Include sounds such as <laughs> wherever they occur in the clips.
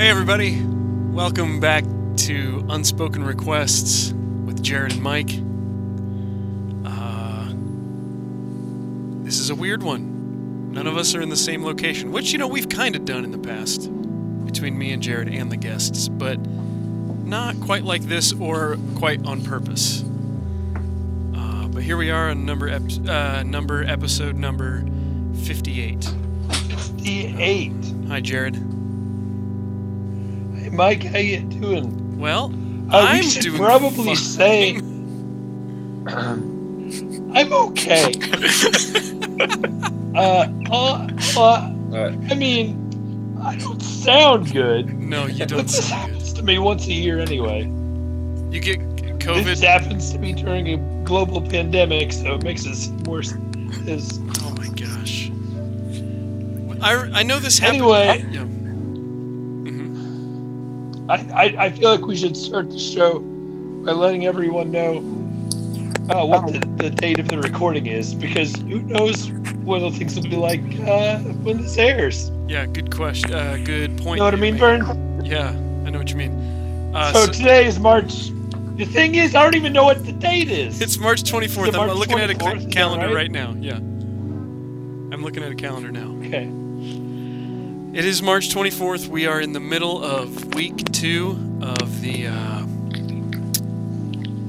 Hey, everybody. Welcome back to Unspoken Requests with Jared and Mike. Uh, this is a weird one. None of us are in the same location, which, you know, we've kind of done in the past between me and Jared and the guests, but not quite like this or quite on purpose. Uh, but here we are on number, ep- uh, number episode number 58. 58. Hi, Jared. Hey, Mike, how you doing? Well, Uh, I'm we should doing probably fine. say <laughs> I'm okay. <laughs> uh, uh, uh, I mean, I don't sound good. No, you don't. this sound good. happens to me once a year anyway. You get COVID. This COVID. happens to me during a global pandemic, so it makes us worse. Is Oh my gosh. I, I know this happened. Anyway. Yeah. I, I, I feel like we should start the show by letting everyone know uh, what the, the date of the recording is, because who knows what the things will be like uh, when this airs. Yeah. Good question. Uh, good point. You know what I mean, make. Vern? Yeah, I know what you mean. Uh, so so today is March. The thing is, I don't even know what the date is. it's March 24th. Is it I'm March looking at a 24th? ca- Is that calendar right? right? now. Yeah. I'm looking at a calendar now. okay. It is March 24th. We are in the middle of week two of the. Uh,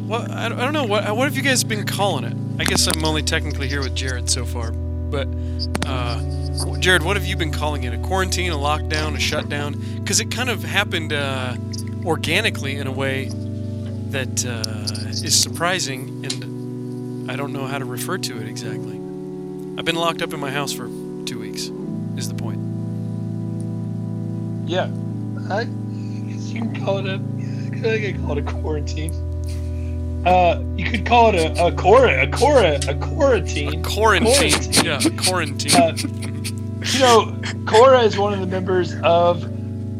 what I don't, know what what have you guys been calling it? I guess I'm only technically here with Jared so far, but uh, Jared, what have you been calling it? A quarantine, a lockdown, a shutdown? Because it kind of happened uh, organically in a way that uh, is surprising, and I don't know how to refer to it exactly. I've been locked up in my house for two weeks. Is the point? Yeah. I guess you can call it a. Yeah, I think call it a quarantine. Uh, you could call it a a cora a cora a quarantine. Quarantine. Quarantine. Yeah, quarantine. Uh, you know, Cora is one of the members of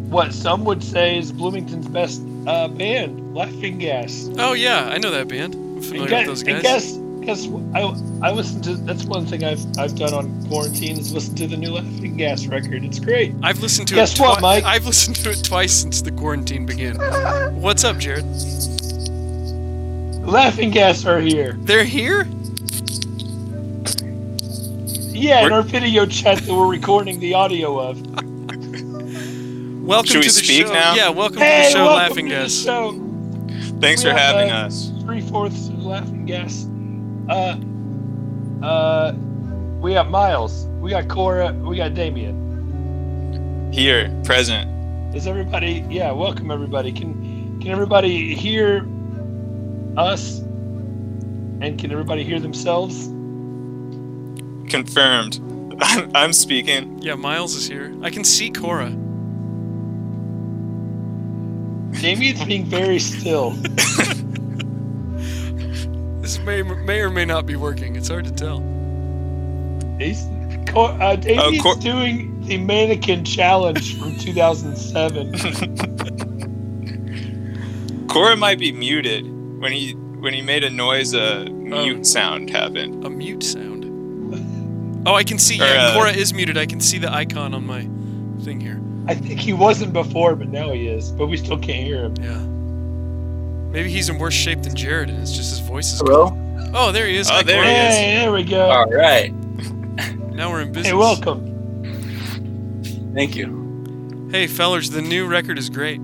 what some would say is Bloomington's best uh, band, Laughing Gas. oh yeah, I know that band. I'm And, familiar guess, with those and guys. guess, guess I I listen to that's one thing I've I've done on quarantine is listen to the new Laughing Gas record. It's great. I've listened to guess it. what, twi- Mike? I've listened to it twice since the quarantine began. What's up, Jared? Laughing Gas are here. They're here. Yeah, in We're- our video chat that we're recording the audio of. <laughs> Welcome Should we to the speak show. now? Yeah, welcome Hey, to the show, Laughing Gas. show. Thanks We for have, having uh, us. Three fourths of Laughing Gas. Uh, uh, we got Miles. We got Cora. We got Damien. Here, present. Is everybody? Yeah, welcome everybody. Can can everybody hear us? And can everybody hear themselves? Confirmed. <laughs> I'm, I'm speaking. Yeah, Miles is here. I can see Cora. Damien's being very still. <laughs> This may may or may not be working. It's hard to tell. He's Cor- uh, Damien's Cor- doing the mannequin challenge from <laughs> 2007. Cora might be muted. When he when he made a noise, a mute Oh. sound happened. A mute sound. Oh, I can see. Or, Yeah, uh, Cora is muted. I can see the icon on my thing here. I think he wasn't before, but now he is. But we still can't hear him. Yeah. Maybe he's in worse shape than Jared, and it's just his voice is. Hello? Oh, there he is. Oh, Hi, there Cora. he is. Hey, there we go. All right. <laughs> Now we're in business. Hey, welcome. Thank you. Hey, fellers, the new record is great.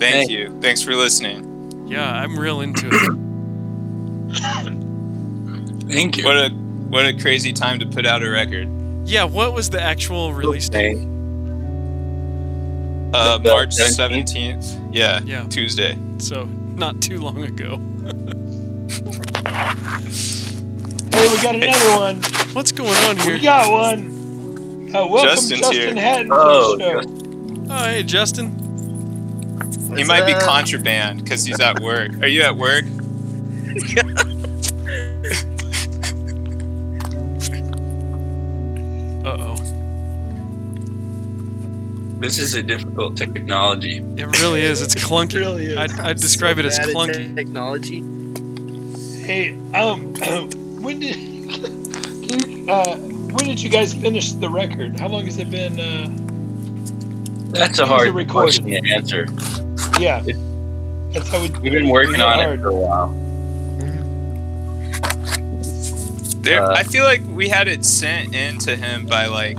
Thank Hey. you. Thanks for listening. Yeah, I'm real into it. <coughs> Thank you. What a what a crazy time to put out a record. Yeah, what was the actual release date? Uh, The March 17th? Seventeenth. Yeah, Yeah, Tuesday. so not too long ago. <laughs> Hey, we got another one. What's going on here? We got one. Uh, welcome, Justin's Justin here. Hatton, Oh, to the. Oh, hey, Justin. He might be contraband because he's at work. Are you at work? This is a difficult technology. It really is. It's <laughs> clunky. really is. I'd, I'd describe it as clunky. Technology. Hey, um, <clears throat> when did <laughs> you, uh, when did you guys finish the record? How long has it been? Uh, That's a hard question to answer. Yeah. That's how we. We've been working on get it for a while. There, Uh, I feel like we had it sent in to him by like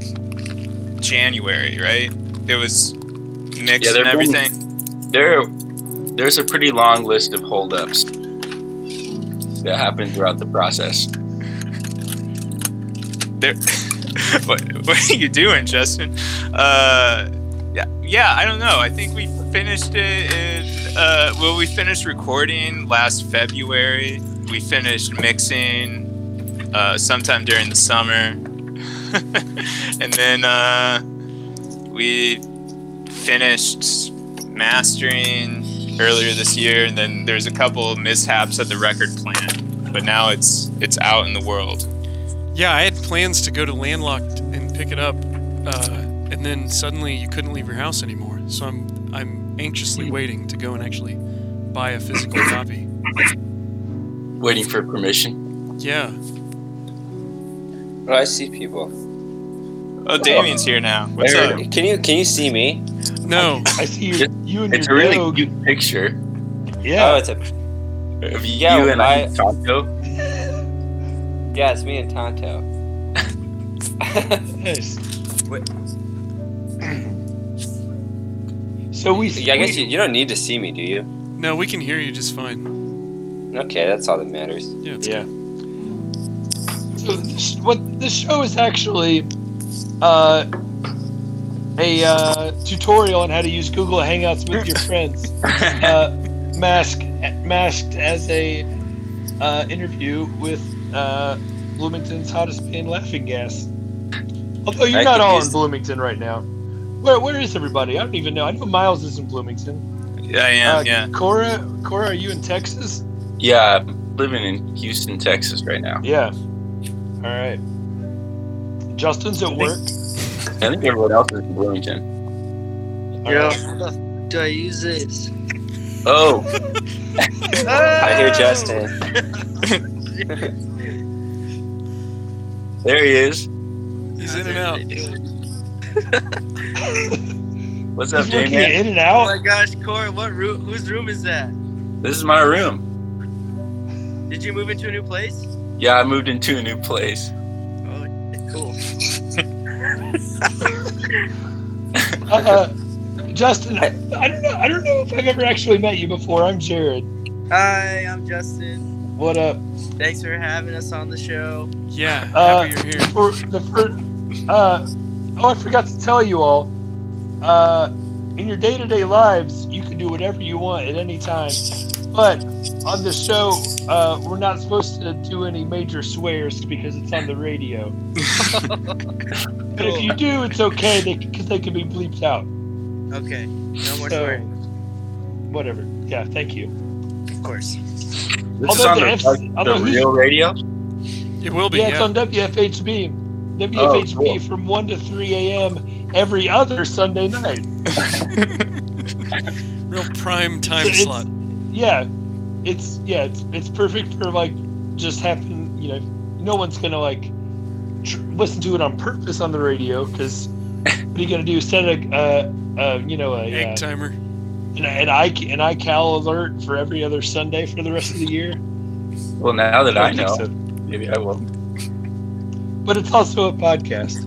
January, right? It was mixed Yeah, and everything. There, there's a pretty long list of holdups that happened throughout the process. There, <laughs> what, what are you doing, Justin? Uh, yeah, yeah. I don't know. I think we finished it. In, uh, well, we finished recording last February. We finished mixing uh, sometime during the summer, <laughs> and then uh, we finished mastering earlier this year. And then there's a couple of mishaps at the record plant, but now it's it's out in the world. Yeah, I had plans to go to Landlocked and pick it up, uh, and then suddenly you couldn't leave your house anymore. So I'm I'm anxiously waiting to go and actually buy a physical <coughs> copy. Waiting for permission. Yeah. Oh, I see people. Oh, Damien's here now. What's There up? Can you can you see me? No. I see you, you and It's a really dog. cute picture Oh, Yeah. it's a of Yeah, you and I- I, Tonto. <laughs> yeah, it's me and Tonto. <laughs> nice. Wait. <clears throat> So we. yeah, I guess we- you, you don't need to see me, do you? No, we can hear you just fine. Okay, that's all that matters. Yeah. It's Yeah. So this, what the show is actually uh, a uh, tutorial on how to use Google Hangouts with your friends. <laughs> Uh, masked masked as a uh, interview with uh, Bloomington's hottest pin laughing gas. Although you're I not all in Bloomington right now. Where, where is everybody? I don't even know. I know Miles is in Bloomington. Yeah, I am. Uh, yeah. Cora, Cora, are you in Texas? Yeah, I'm living in Houston, Texas right now. Yeah. All right. Justin's at work. I think everyone else is in Bloomington. All right. do I use this? Oh, <laughs> I hear Justin. there he is. He's in and out. <laughs> What's up, He's working in and out. Oh my gosh, Corey, what room? Whose room is that? This is my room. Did you move into a new place? Yeah, I moved into a new place. Cool. <laughs> Uh, Justin, I, I don't know. I don't know if I've ever actually met you before. I'm Jared. Hi, I'm Justin. What up? Thanks for having us on the show. Yeah. Uh, happy you're here. For the first, uh, oh, I forgot to tell you all. Uh, in your day-to-day lives, you can do whatever you want at any time. But on the show, uh, we're not supposed to do any major swears because it's on the radio. <laughs> But if you do, it's okay because they, can be bleeped out. Okay, no more So- swearing, Whatever. Yeah. Thank you. of course. This is on the the, F- like, the real radio. It will be. Yeah, it's on WFHB. WFHB Oh, cool. from 1 to 3 a.m. every other Sunday night. <laughs> Real prime time It's- slot. Yeah, it's yeah, it's it's perfect for like just having you know, no one's gonna like tr- listen to it on purpose on the radio because what are you gonna do? Set a uh, uh, you know a Egg uh, timer. an, an I an iCal alert for every other Sunday for the rest of the year. Well, now that I don't know, so. maybe I will. but it's also a podcast.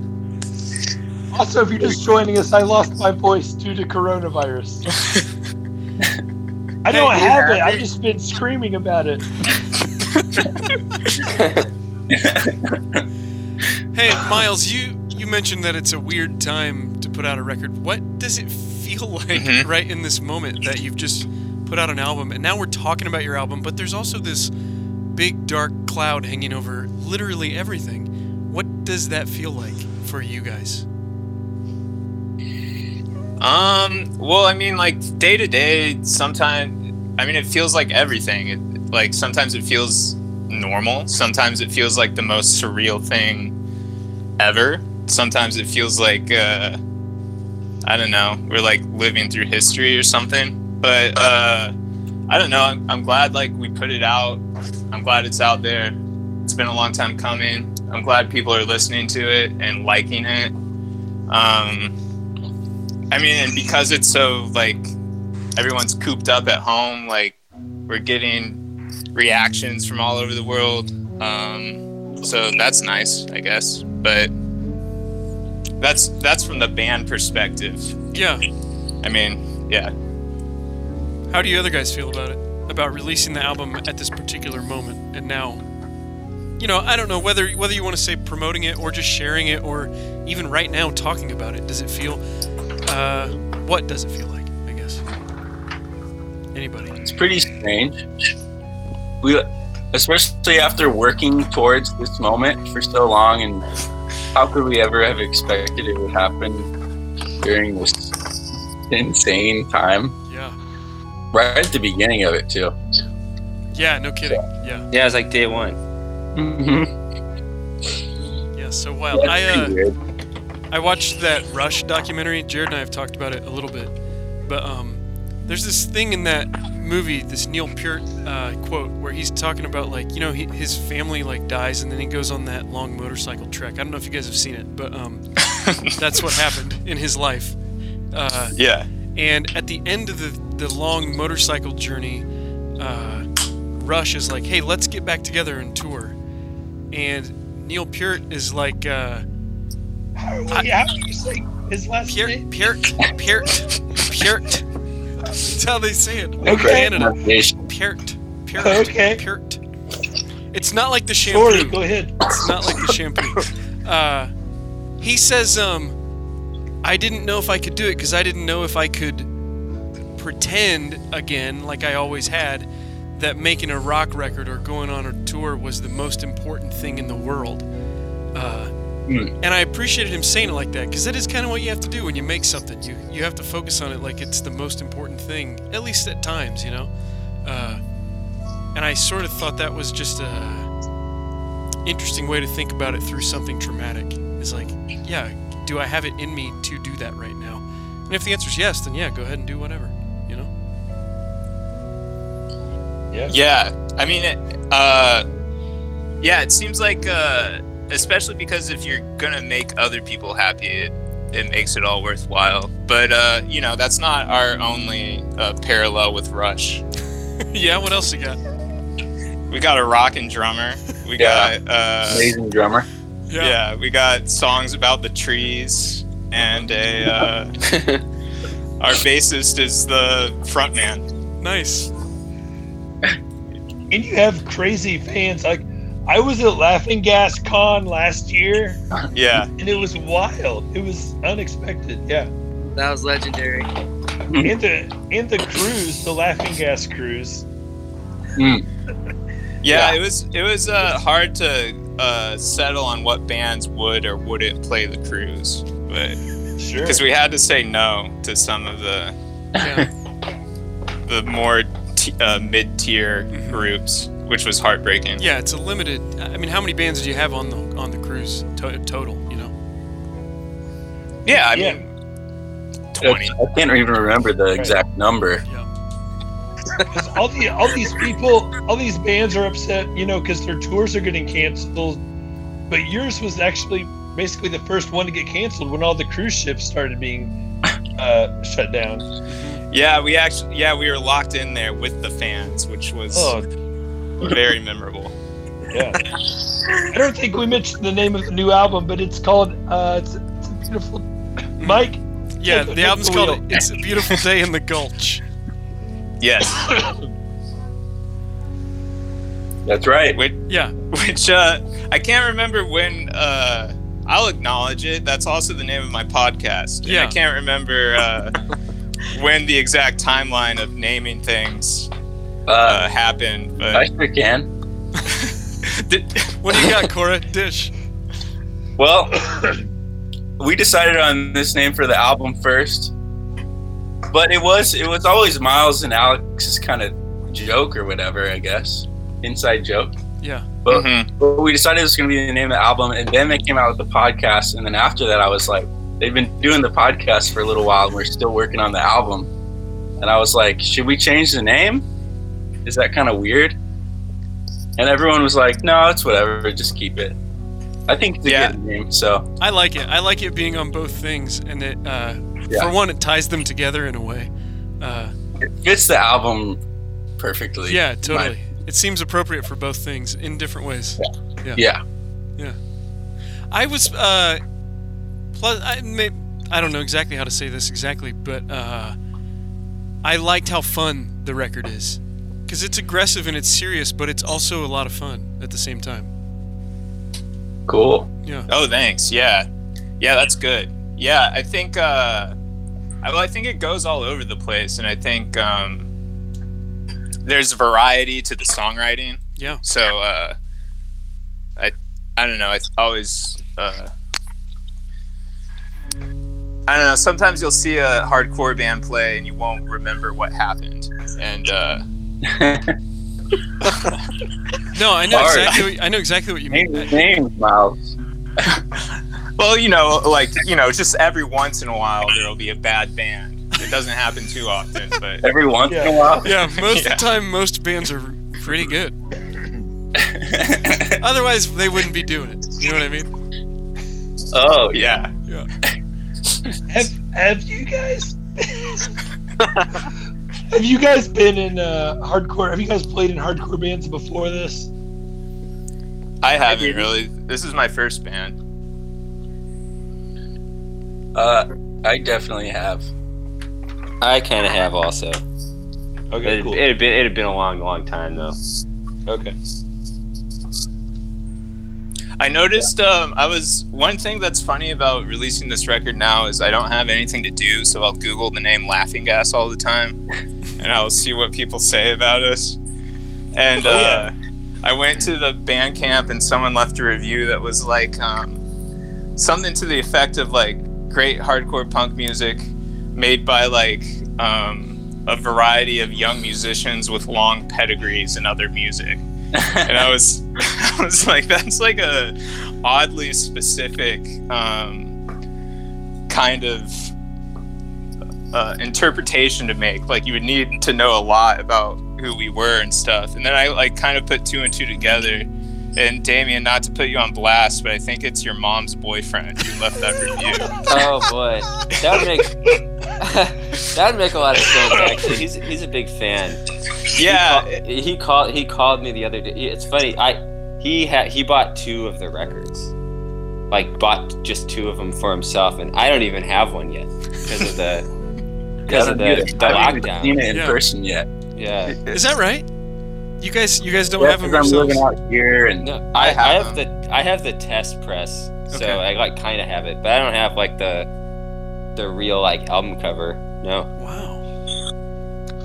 Also, if you're just joining us, I lost my voice due to coronavirus. <laughs> I don't have have it. I've just been screaming about it. <laughs> Hey, Miles, you you mentioned that it's a weird time to put out a record. What does it feel <laughs> like Mhm. right in this moment that you've just put out an album and now we're talking about your album, but there's also this big dark cloud hanging over literally everything. What does that feel like for you guys? Um. Well, I mean, like day to day, sometimes. I mean, it feels like everything. It, like sometimes it feels normal. Sometimes it feels like the most surreal thing ever. Sometimes it feels like uh, I don't know. We're like living through history or something. But uh, I don't know. I'm, I'm glad like we put it out. I'm glad it's out there. It's been a long time coming. I'm glad people are listening to it and liking it. Um, I mean, and because it's so like everyone's cooped up at home, like we're getting reactions from all over the world. Um, so that's nice, I guess. But that's that's from the band perspective. Yeah. I mean, yeah. How do you other guys feel about it? About releasing the album at this particular moment and now? You know, I don't know whether whether you want to say promoting it or just sharing it or even right now talking about it. Does it feel? Uh, what does it feel like? I guess. Anybody? It's pretty strange. We, especially after working towards this moment for so long, and how could we ever have expected it would happen during this insane time? Yeah. Right at the beginning of it too. Yeah. No kidding. Yeah. Yeah, it's like day one. Mm-hmm. Yeah. So wild. I uh, I watched that Rush documentary. Jared and I have talked about it a little bit, but um, there's this thing in that movie, this Neil Peart uh, quote, where he's talking about like you know he, his family like dies and then he goes on that long motorcycle trek. I don't know if you guys have seen it, but um, <laughs> that's what happened in his life. Uh, Yeah. and at the end of the the long motorcycle journey, uh, Rush is like, "Hey, let's get back together and tour," and Neil Peart is like. Uh, How, I- how do you say his last Peart, name? Peart, Peart, Peart. That's how they say it. Okay. Canada. Pronunciation. Peart, Peart, Okay. Peart. It's not like the shampoo. Sorry, go ahead. It's not like the shampoo. Uh, he says, um, I didn't know if I could do it because I didn't know if I could pretend again, like I always had, that making a rock record or going on a tour was the most important thing in the world. Uh, Hmm. And I appreciated him saying it like that because that is kind of what you have to do when you make something. You you have to focus on it like it's the most important thing, at least at times, you know. Uh, and I sort of thought that was just a interesting way to think about it through something traumatic. Is like, yeah, do I have it in me to do that right now? And if the answer is yes, then yeah, go ahead and do whatever. You know. Yeah. Yeah, I mean, it, uh, yeah, it seems like, uh, especially because if you're gonna make other people happy, it, it makes it all worthwhile. But uh, you know, that's not our only uh, parallel with Rush. <laughs> yeah. What else you got? We got a rockin' drummer. We Yeah. got uh, Amazing drummer. yeah. we got songs about the trees, and a uh, <laughs> our bassist is the frontman. Nice. And you have crazy fans. Like, I was at Laughing Gas Con last year, Yeah, and it was wild. It was unexpected. Yeah. That was legendary. In the in the cruise, the Laughing Gas cruise. yeah, Yeah. it was it was uh, hard to uh, settle on what bands would or wouldn't play the cruise, but Sure. because we had to say no to some of the Yeah. <laughs> the more t- uh, mid tier Mhm. groups, which was heartbreaking. yeah. It's a limited. I mean, how many bands did you have on the on the cruise to- total? You know. Yeah, I Yeah. mean, twenty. I can't even remember the exact number. Yeah. 'Cause all the all these people, all these bands are upset, you know, because their tours are getting canceled. But yours was actually basically the first one to get canceled when all the cruise ships started being uh, shut down. Yeah, we actually yeah we were locked in there with the fans, which was Oh, <laughs> very memorable. yeah. I don't think we mentioned the name of the new album, but it's called uh, it's, it's a beautiful. Mike, Yeah. The- The album's the called wheel. "It's a Beautiful Day in the Gulch." Yes, <coughs> That's right. which Yeah. which uh, I can't remember when. Uh, I'll acknowledge it. That's also the name of my podcast. And Yeah. I can't remember uh, when the exact timeline of naming things Uh, uh, happened, I but sure can. <laughs> Did- What do you got, Cora? Dish. Well, <coughs> we decided on this name for the album first, but it was it was always Miles and Alex's kind of joke or whatever, I guess, inside joke. Yeah. But, Mhm. but we decided it was going to be the name of the album, and then they came out with the podcast, and then after that, I was like, they've been doing the podcast for a little while, and we're still working on the album, and I was like, should we change the name? Is that kind of weird? And everyone was like, no, it's whatever, just keep it. I think it's a Yeah. good name, so. I like it. I like it being on both things, and it uh, Yeah. For one, it ties them together in a way. Uh, It fits the album perfectly. yeah, totally. It seems appropriate for both things in different ways. Yeah. Yeah. I was uh, plus I may, I don't know exactly how to say this exactly, but uh, I liked how fun the record is because it's aggressive and it's serious, but it's also a lot of fun at the same time. Cool. Yeah. Oh, thanks. Yeah, yeah, that's good. Yeah, I think. Uh, I, well, I think it goes all over the place, and I think um, there's variety to the songwriting. Yeah. So uh, I, I don't know. I always. Uh, I don't know. Sometimes you'll see a hardcore band play and you won't remember what happened, and uh, <laughs> No, I know Hard. exactly. What, I know exactly what you mean. Name names, Miles. <laughs> well, you know, like you know, just every once in a while there'll be a bad band. It doesn't happen too often, but <laughs> Every once in a Yeah. while. Yeah, most of the time, most bands are pretty good. Otherwise, they wouldn't be doing it. You know what I mean? oh, yeah. Yeah. Have Have you guys? Have you guys been in uh, hardcore? Have you guys played in hardcore bands before this? I haven't really. This is my first band. Uh, I definitely have. I kind of have also. Okay, It, cool. it had been it had been a long, long time though. okay. I noticed. Um, I was one thing that's funny about releasing this record now is I don't have anything to do, so I'll Google the name Laughing Gas all the time, and I'll see what people say about us. And Oh, yeah. uh, I went to the band camp, and someone left a review that was like um, something to the effect of like great hardcore punk music made by like um, a variety of young musicians with long pedigrees and other music and I was, <laughs> I was like, that's like a oddly specific um, kind of uh, interpretation to make. Like you would need to know a lot about who we were and stuff. And then I like kind of put two and two together. And Damien, not to put you on blast, but I think it's your mom's boyfriend who left that review. <laughs> Oh boy, that would make <laughs> that would make a lot of sense. Actually, he's he's a big fan. Yeah, he, call, he called he called me the other day. It's funny. I he had he bought two of the records, like bought just two of them for himself, and I don't even have one yet because of the because of the, I haven't even lockdown. seen it in Yeah. person yet. Yeah. Is that right? You guys, you guys don't Yeah, have them 'cause I'm living out here, and No, I I, I have have the I have the test press, so Okay. I like kind of have it, but I don't have like the the real like album cover. No. Wow.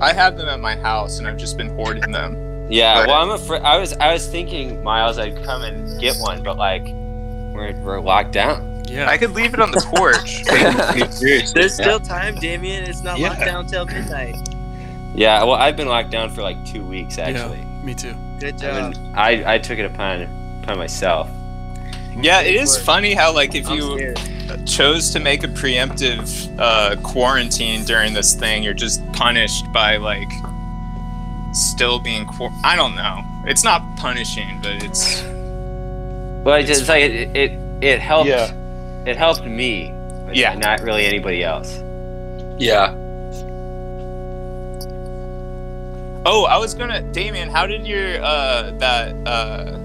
I have them at my house, and I've just been hoarding them. Yeah. But- Well, I'm afraid. I was I was thinking Miles, I'd come and get one, but like we're we're locked down. Yeah. I could leave it on the porch. <laughs> <laughs> There's yeah. still time, Damien. It's not Yeah. locked down till midnight. Yeah. Well, I've been locked down for like two weeks actually. Yeah, me too. Good I, job. mean, I I took it upon upon myself. Yeah, it is funny how like if I'm you scared. chose to make a preemptive uh, quarantine during this thing, you're just punished by like still being. Quar- I don't know. It's not punishing, but it's. Well, it's just like it it, it helped. Yeah. It helped me. Yeah. Not really anybody else. Yeah. Oh, I was gonna, Damien. How did your uh that uh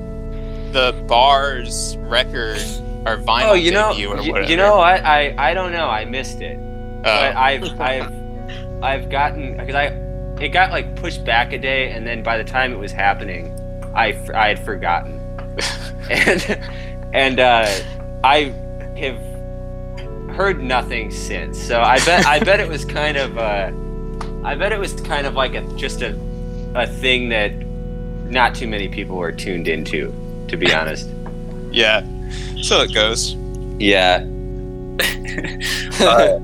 the bars record or vinyl Oh, you know, you, whatever? you know, I, I I don't know. I missed it. but Uh, I've I've I've gotten because I it got like pushed back a day, and then by the time it was happening, I I had forgotten, <laughs> and and uh, I have heard nothing since. So I bet I bet it was kind of uh, I bet it was kind of like a just a a thing that not too many people were tuned into, to be honest. yeah. So it goes. Yeah. <laughs> Uh,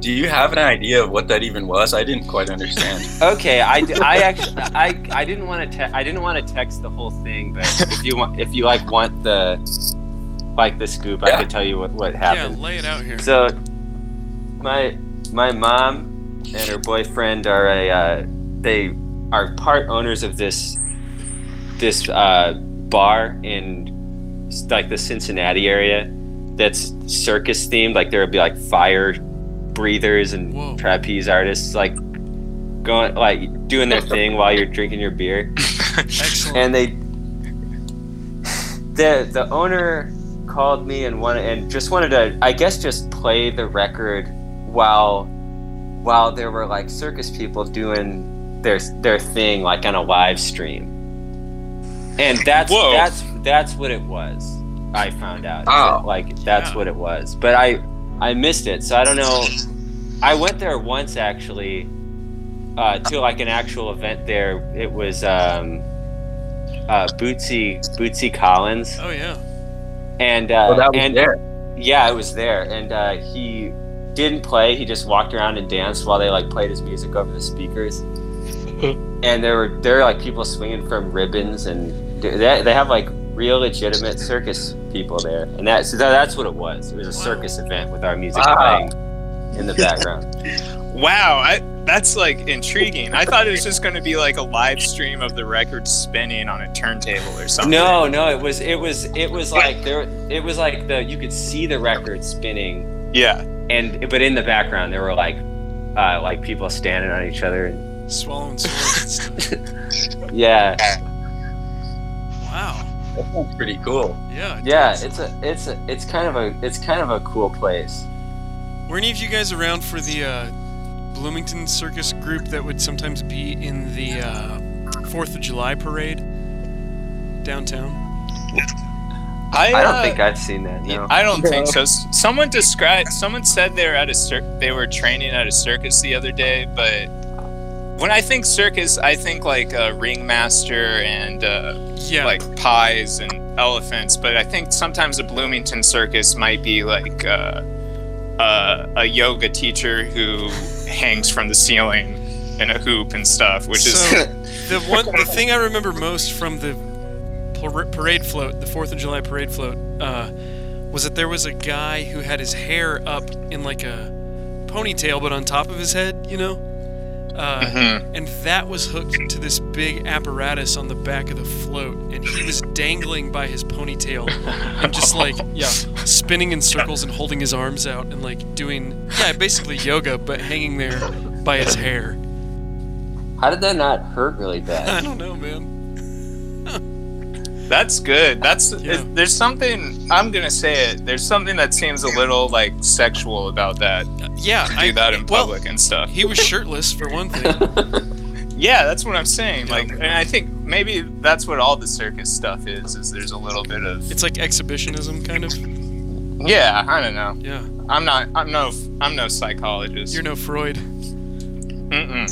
do you have an idea of what that even was? I didn't quite understand. <laughs> Okay, I, I actually I, I didn't want to te- I didn't want to text the whole thing, but if you want if you like want the like the scoop, I could tell you what, what happened. Yeah, lay it out here. So my my mom and her boyfriend are a uh, they are part owners of this this uh, bar in like the Cincinnati area that's circus themed. Like there would be like fire breathers and Whoa. trapeze artists like going like doing their thing while you're drinking your beer. <laughs> Excellent. and they <laughs> the the owner called me and wanted and just wanted to I guess just play the record while while there were like circus people doing their their thing like on a live stream. And that's Whoa. that's that's what it was. I found out. Oh. that, like that's Yeah. what it was. But I I missed it. So I don't know I went there once actually uh, to like an actual event there. It was um, uh, Bootsy Bootsy Collins, oh yeah. And uh, Oh, that was and there. yeah, it was there, and uh, he didn't play. He just walked around and danced while they like played his music over the speakers. <laughs> and there were there were like people swinging from ribbons, and they, they have like real legitimate circus people there, and that's so that's what it was. It was a circus event with our music Wow. playing in the <laughs> background. Wow, I, that's like intriguing. I thought it was just going to be like a live stream of the record spinning on a turntable or something. No, no, it was it was it was like there it was like the you could see the record spinning Yeah. and but in the background there were like uh like people standing on each other and Swallowing swords <laughs> yeah Wow. That sounds pretty cool. Yeah. it yeah does. it's a it's a it's kind of a it's kind of a cool place Were any of you guys around for the uh, Bloomington Circus group that would sometimes be in the uh, Fourth of July parade downtown? I, I don't uh, think I've seen that no I don't think so. Someone described. Someone said they were at a cir- they were training at a circus the other day, but when I think circus, I think like a ringmaster and uh, Yeah. like pies and elephants. But I think sometimes a Bloomington circus might be like uh, uh, a yoga teacher who hangs from the ceiling in a hoop and stuff, which is <laughs> the one the thing I remember most from the parade float, the Fourth of July parade float, uh, was that there was a guy who had his hair up in like a ponytail, but on top of his head, you know. Uh, Mhm. and that was hooked to this big apparatus on the back of the float, and he was dangling by his ponytail and just <laughs> like yeah, spinning in circles and holding his arms out and like doing yeah, basically yoga, but hanging there by his hair. how did that not hurt really bad? <laughs> I don't know, man. That's good. That's Yeah. there's something I'm gonna say it. There's something that seems a little like sexual about that. Uh, yeah, To I do that in well, public and stuff. He was shirtless for one thing. <laughs> Yeah, that's what I'm saying. Yeah. Like, and I think maybe that's what all the circus stuff is. Is there's a little bit of It's like exhibitionism, kind of. yeah. I don't know. Yeah, I'm not. I'm no. I'm no psychologist. you're no Freud. Mm-mm.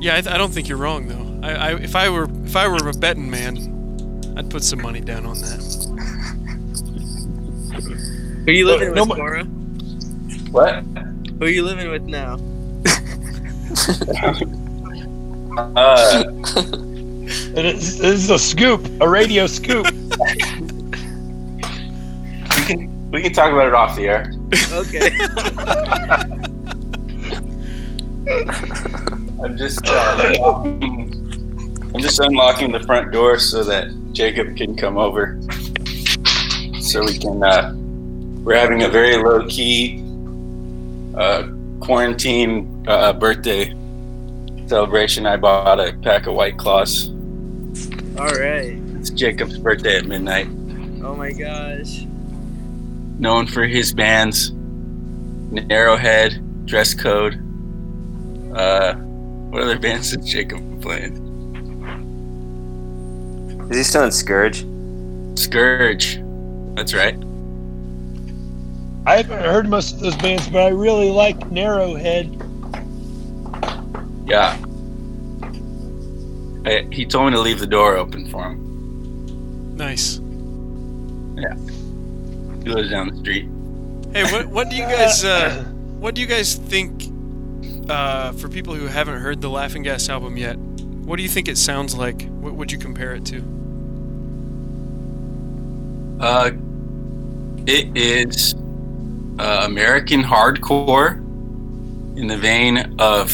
Yeah, I, th- I don't think you're wrong though. I, I if I were if I were a betting man, I'd put some money down on that. Who are you living No, with, no, Cora? What? Who are you living with now? <laughs> Uh, It is, this is a scoop, a radio scoop. <laughs> we can we can talk about it off the air. Okay. <laughs> I'm just uh, I'm just unlocking the front door so that Jacob can come over. So we can uh, we're having a very low key uh, quarantine uh, birthday celebration. I bought a pack of white claws. All right. It's Jacob's birthday at midnight. Oh my gosh. Known for his bands Narrowhead, Dress Code. Uh, what other bands is Jacob playing? Is he still in scourge Scourge. That's right. I haven't heard most of those bands, but I really like Narrowhead. Yeah. I, he told me to leave the door open for him. Nice. Yeah. He lives down the street. Hey, what what do you guys uh, <laughs> what do you guys think? Uh, for people who haven't heard the Laughing Gas album yet, what do you think it sounds like? What would you compare it to? Uh, it is uh, American hardcore in the vein of,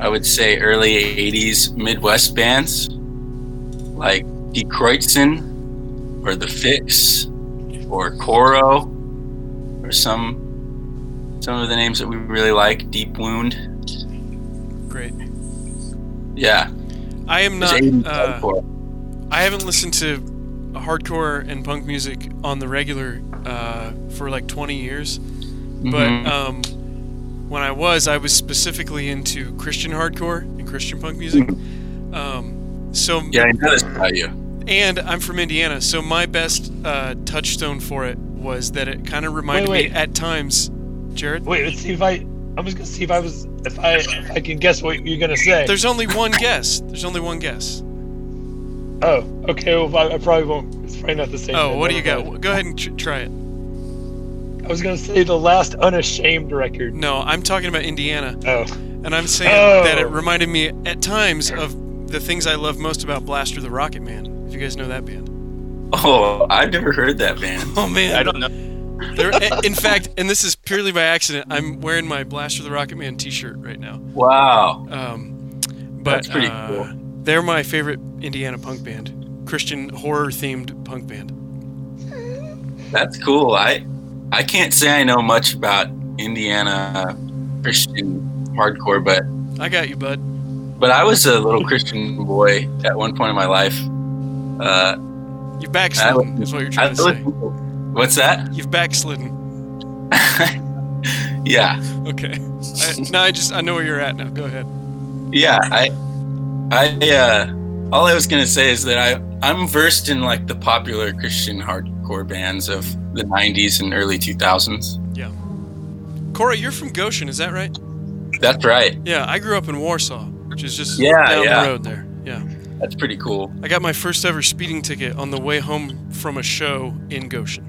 I would say, early 80s Midwest bands like Kreuzen or The Fix or Koro or some some of the names that we really like. Deep Wound. Great. Yeah. I am not. Uh. I haven't listened to hardcore and punk music on the regular uh, for like 20 years. But Mhm. um, when I was, I was specifically into Christian hardcore and Christian punk music. Um, so yeah, I noticed about you. and I'm from Indiana, so my best uh, touchstone for it was that it kind of reminded wait. me at times, Jared. Wait, let's see if I. I was gonna see if I was if I if I can guess what you're gonna say. There's only one guess. There's only one guess. Oh, okay. Well, I, I probably won't. It's probably not the same. Oh, what do you got? mind. Go ahead and tr- try it. I was gonna say the last unashamed record. No, I'm talking about Indiana, Oh, and I'm saying Oh. that it reminded me at times of the things I love most about Blaster the Rocket Man. If you guys know that band. Oh, I've never heard that band. Oh man, I don't know. They're, in fact, and this is purely by accident, I'm wearing my Blaster the Rocket Man T-shirt right now. Wow. Um, but That's pretty uh, cool. They're my favorite Indiana punk band, Christian horror-themed punk band. That's cool. I I can't say I know much about Indiana Christian hardcore, but I got you, bud. but I was a little Christian boy at one point in my life. Uh, You've backslidden, I- is what you're I trying to say. what's that? You've backslidden. <laughs> yeah, Okay. I, now I just I know where you're at now. Go ahead. yeah. I I uh, all I was gonna say is that I I'm versed in like the popular Christian hardcore bands of the '90s and early 2000s. Yeah, Corey, you're from Goshen, is that right? That's right. Yeah, I grew up in Warsaw, which is just Yeah, down yeah. the road there. Yeah. That's pretty cool. I got my first ever speeding ticket on the way home from a show in Goshen.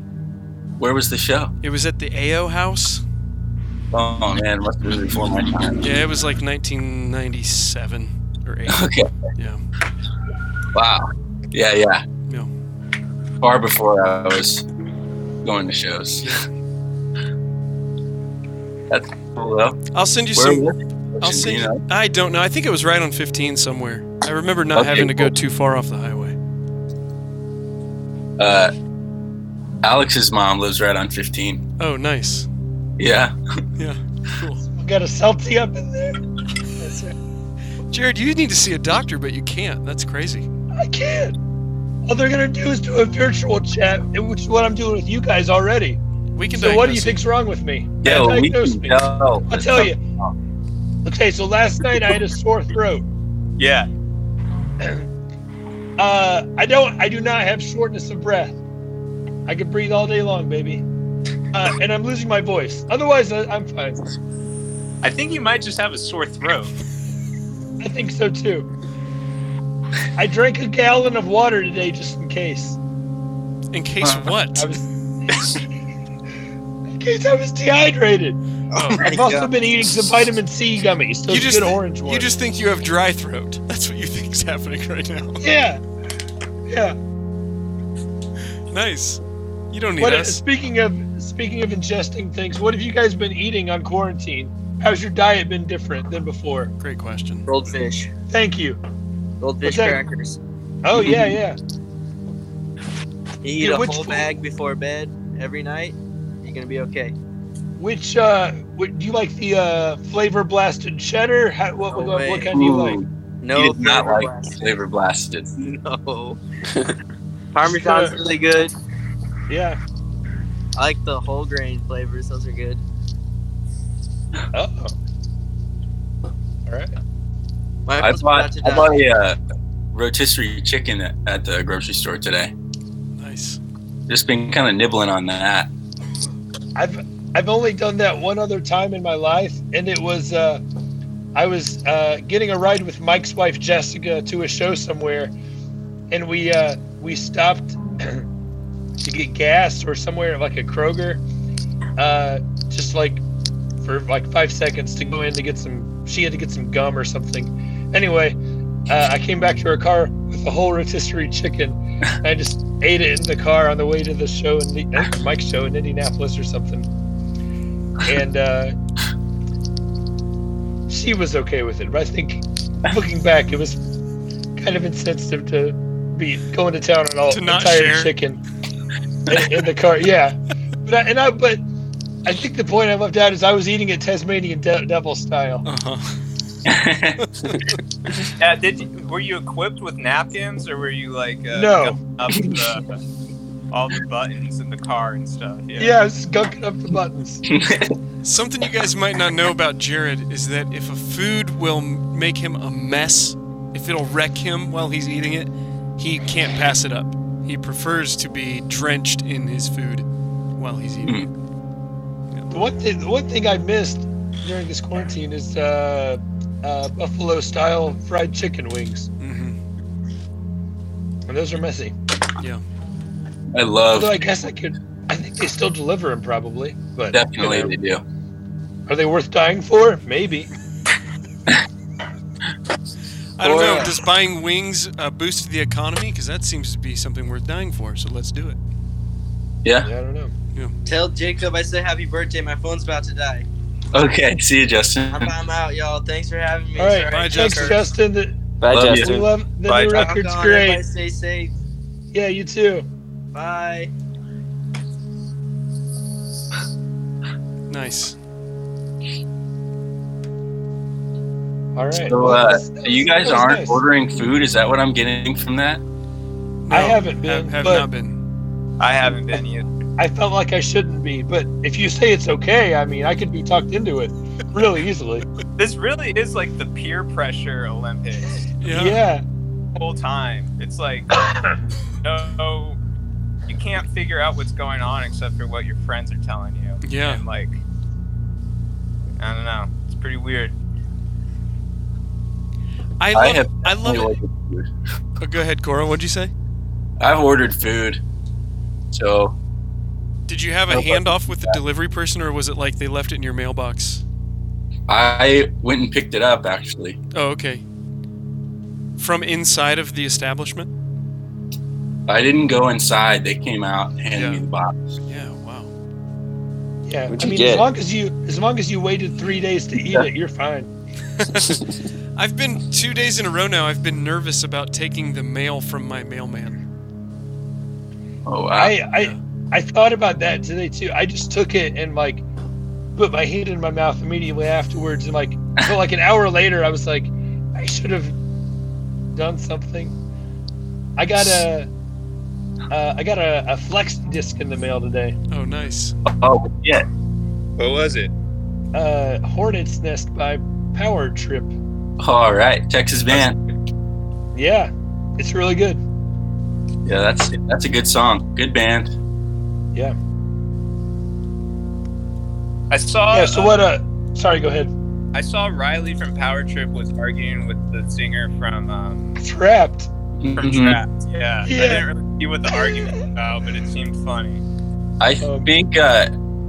Where was the show? It was at the AO House. Oh man, must have been before my time. Yeah, it was like 1997 or 8. <laughs> Okay. Yeah. Wow. Yeah, yeah. Yeah. Far before I was going to shows. Yeah. <laughs> That's cool though. I'll send you Where some. I'll Do send you you. know? I don't know. I think it was right on 15 somewhere. I remember not Okay, having to go too far off the highway. Uh, Alex's mom lives right on 15. Oh, nice. Yeah. Yeah. Cool. got a Celtic up in there. That's right. Jared, you need to see a doctor, but you can't. That's crazy. I can't. All they're gonna do is do a virtual chat, which is what I'm doing with you guys already. We can. So what do you think's wrong with me? Yeah, well, we Diagnose can me. I'll tell you. Okay, so last night I had a sore throat. Yeah. <clears throat> Uh, I don't. I do not have shortness of breath. I can breathe all day long, baby. Uh, and I'm losing my voice. Otherwise, I, I'm fine. I think you might just have a sore throat. I think so too. I drank a gallon of water today just in case. In case what? I was. in case I was dehydrated. Oh, <laughs> I've also been eating some vitamin C gummies. Those You just good orange ones. you just think you have dry throat. <laughs> That's what you think is happening right now. Yeah. Yeah. Nice. You don't need What, us. speaking of speaking of ingesting things, what have you guys been eating on quarantine? How's your diet been different than before? Great question. Goldfish. Thank you. Goldfish What's crackers. Oh yeah, yeah. You eat Yeah, a which whole bag before bed every night. You're gonna be okay. Which uh, what, do you like the uh, flavor blasted cheddar? How, what, what, No what, way. kind do you like? No he did not flavor like blast. flavor blasted. <laughs> No. <laughs> Parmesan's really good. Yeah. I like the whole grain flavors. Those are good. Oh. All right. My I bought I bought a uh, rotisserie chicken at, at the grocery store today. Nice. Just been kind of nibbling on that. I've I've only done that one other time in my life, and it was uh, I was uh, getting a ride with Mike's wife Jessica to a show somewhere, and we uh, we stopped <clears throat> to get gas or somewhere like a Kroger, uh, just like for like five seconds to go in to get some. She had to get some gum or something. Anyway, uh, I came back to her car with a whole rotisserie chicken. I just ate it in the car on the way to the show in the, uh, Mike's show in Indianapolis or something, and uh, she was okay with it. But I think looking back, it was kind of insensitive to be going to town on all To entire share. chicken in, in the car. Yeah, but I, and I but I think the point I left out is I was eating it Tasmanian de- devil style. Uh-huh. <laughs> Yeah, did you, were you equipped with napkins or were you like uh, No. up the, all the buttons in the car and stuff? Yeah. Yeah, I was gunking up the buttons. <laughs> Something you guys might not know about Jared is that if a food will make him a mess, if it'll wreck him while he's eating it, he can't pass it up. He prefers to be drenched in his food while he's eating it. The one thing, the one thing I missed during this quarantine is uh, uh, buffalo style fried chicken wings, hmm and those are messy. Yeah. I love. Although I guess I could, I think they still deliver them probably, but Definitely, you know, they do. are they worth dying for? Maybe. <laughs> <laughs> I don't Or, know. uh, Does buying wings uh, boost the economy? Because that seems to be something worth dying for. So let's do it. Yeah. Yeah, I don't know. Tell Jacob I said happy birthday. My phone's about to die. Okay. See you, Justin. I'm, I'm out, y'all. Thanks for having me. All right, Sorry, bye, thanks, Justin. Justin. The, Bye, Love Justin. love the Bye, new Justin. record's Rock on, great. Everybody stay safe. Yeah, you too. Bye. Nice. All right. So, Well, uh, that's- that's- you guys aren't nice. ordering food? Is that what I'm getting from that? No, I haven't been, Have, have but- not been. I haven't been either. I felt like I shouldn't be, but if you say it's okay, I mean, I could be tucked into it really easily. <laughs> This really is like the peer pressure Olympics Yeah. Yeah. the whole time. It's like <coughs> no, you can't figure out what's going on except for what your friends are telling you. Yeah. And like, I don't know. It's pretty weird. I I love. have I love definitely it. food. Oh, go ahead, Koro. What'd you say? I've ordered food. So Did you have a handoff with the delivery person, or was it like they left it in your mailbox? I went and picked it up actually. Oh, okay. From inside of the establishment? I didn't go inside. They came out and handed Yeah. me the box. Yeah. Wow. Yeah. What'd I mean, get? as long as you as long as you waited three days to eat it, you're fine. <laughs> I've been two days in a row now. I've been nervous about taking the mail from my mailman. Oh wow. I I I thought about that today too. I just took it and like put my hand in my mouth immediately afterwards, and like but like an hour later, I was like, I should have done something. I got a. Uh, I got a, a flex disc in the mail today. Oh, nice. oh yeah. What was it? Uh, Hornet's Nest by Power Trip. All right. Texas band. Yeah, it's really good. Yeah, that's that's a good song. Good band. Yeah. I saw. Yeah. So uh, what? Uh, sorry. Go ahead. I saw Riley from Power Trip was arguing with the singer from um, Trapt. from Mhm. Trapt. Yeah. I didn't really see what the argument was about, but it seemed funny. I Um, think uh,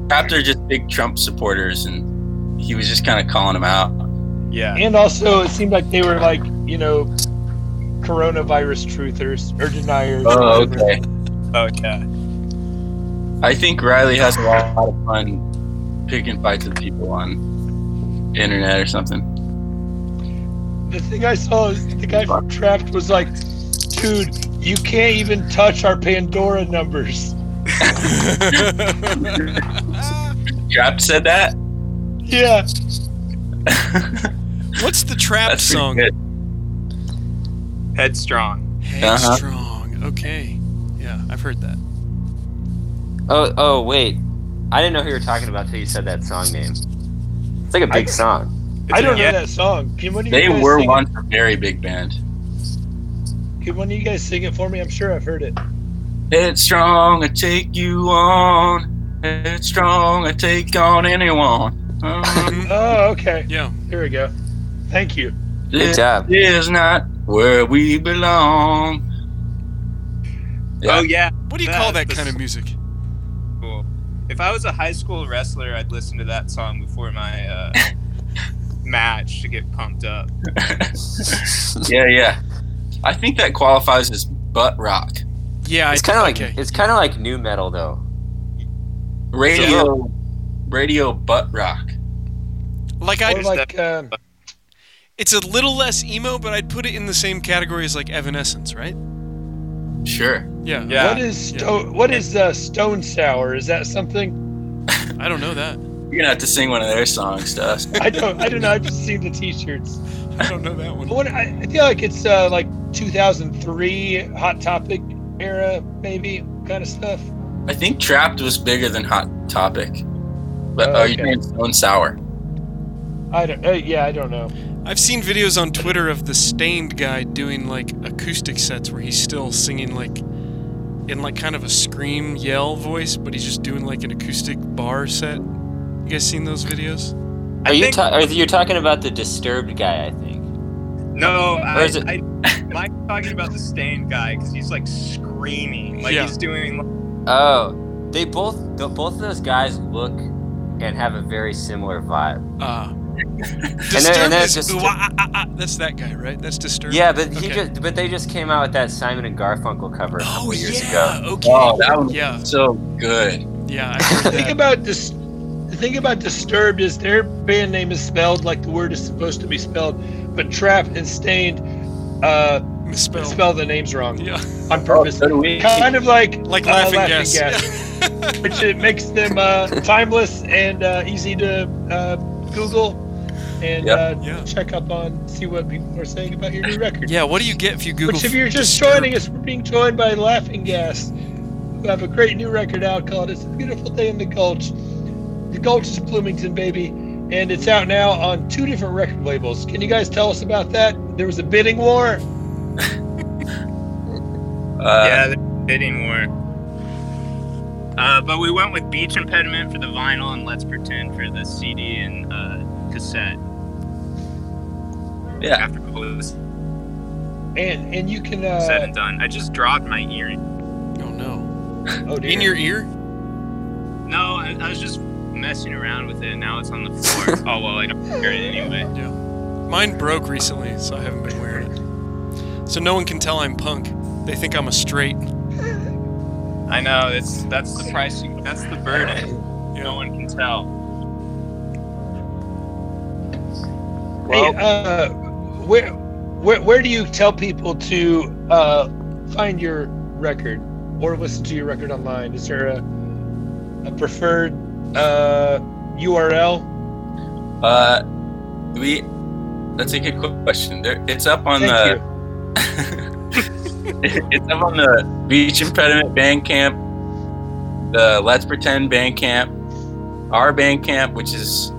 perhaps they're just big Trump supporters, and he was just kind of calling them out. Yeah. And also, it seemed like they were like, you know, coronavirus truthers or deniers. Oh, whatever. okay. Oh yeah. I think Riley has a lot of fun picking fights with people on the internet or something. The thing I saw is the guy from Trapt was like, dude, you can't even touch our Pandora numbers. <laughs> Trapt said that. Yeah. <laughs> What's the trap song? good. Headstrong. Uh-huh. Headstrong. Okay. Yeah, I've heard that. Oh, oh, wait. I didn't know who you were talking about till you said that song name. It's like a big I- song. I don't yeah. know that song. Can one of you They guys were sing once a very big band. Can one of you guys sing it for me? I'm sure I've heard it. Headstrong, I take you on. It's Headstrong, I take on anyone. Um, <laughs> Oh, okay. Yeah. Here we go. Thank you. Good this job. is not where we belong. Yeah. Oh yeah. What do you call that kind of music? Cool. If I was a high school wrestler, I'd listen to that song before my uh, <laughs> match to get pumped up. <laughs> yeah, yeah. I think that qualifies as butt rock. Yeah, It's kind of like okay. it's kind of like nu metal though. Radio, radio butt rock. like I. Or like, um, It's a little less emo, but I'd put it in the same category as like Evanescence, right? Sure. Yeah. Yeah. what is sto- what is uh, Stone Sour? Is that something? <laughs> I don't know that. You're gonna have to sing one of their songs to us. I don't. I don't know. I've just seen the T-shirts. I don't know that one. What I, I feel like it's uh, like 2003 Hot Topic era, maybe kind of stuff. I think Trapt was bigger than Hot Topic. But Oh, oh, you're okay. saying Stone Sour. I don't. Uh, yeah, I don't know. I've seen videos on Twitter of the Staind guy doing like acoustic sets where he's still singing like in like kind of a scream yell voice, but he's just doing like an acoustic bar set. You guys seen those videos? Are you ta- are you talking about the disturbed guy? I think. No, I, is it- I, Mike's talking about the Staind guy because he's like screaming, like Yeah. he's doing. Oh, they both th- both of those guys look and have a very similar vibe. Uh then- Disturbed <laughs> and then is just- ooh, ah, ah, ah, that's that guy, right? That's Disturbed. Yeah, but he Okay. just but they just came out with that Simon and Garfunkel cover a couple Oh years yeah, ago. okay. Oh, that one Yeah, so good. yeah, I heard <laughs> The thing about this, the thing about Disturbed is their band name is spelled like the word is supposed to be spelled, but Trapt and Staind uh, Misspelled. spell the names wrong Yeah, on purpose. so kind of like like uh, laughing, gas. <laughs> which it makes them uh, timeless and uh, easy to uh, Google and Yep. uh, Yeah. check up on, see what people are saying about your new record. yeah, what do you get if you Google? Which, if you're just Disturbed? joining us, we're being joined by Laffing Gas, who have a great new record out called "It's a Beautiful Day in the Gulch." The Gulch is Bloomington, baby, and it's out now on two different record labels. Can you guys tell us about that? There was a bidding war. Uh, yeah, the bidding war. Uh, but we went with Beach Impediment for the vinyl and Let's Pretend for the CD and uh, cassette. Yeah. After it was And and you can uh, said and done, I just dropped my earring. Oh no, oh dear. in your ear? No, I, I was just messing around with it. And Now it's on the floor. <laughs> oh well, I don't hear it anyway. Yeah. Mine broke recently, so I haven't been wearing it. So no one can tell I'm punk. They think I'm a straight. I know it's that's the price. You, that's the burden. No one can tell. Hey, uh, where, where where do you tell people to uh, find your record or listen to your record online? Is there a, a preferred uh, URL? Uh, we. That's a good question. There, it's up on Thank the. <laughs> it's up on the Beach Impediment Bandcamp, the Let's Pretend Bandcamp, our Bandcamp, which is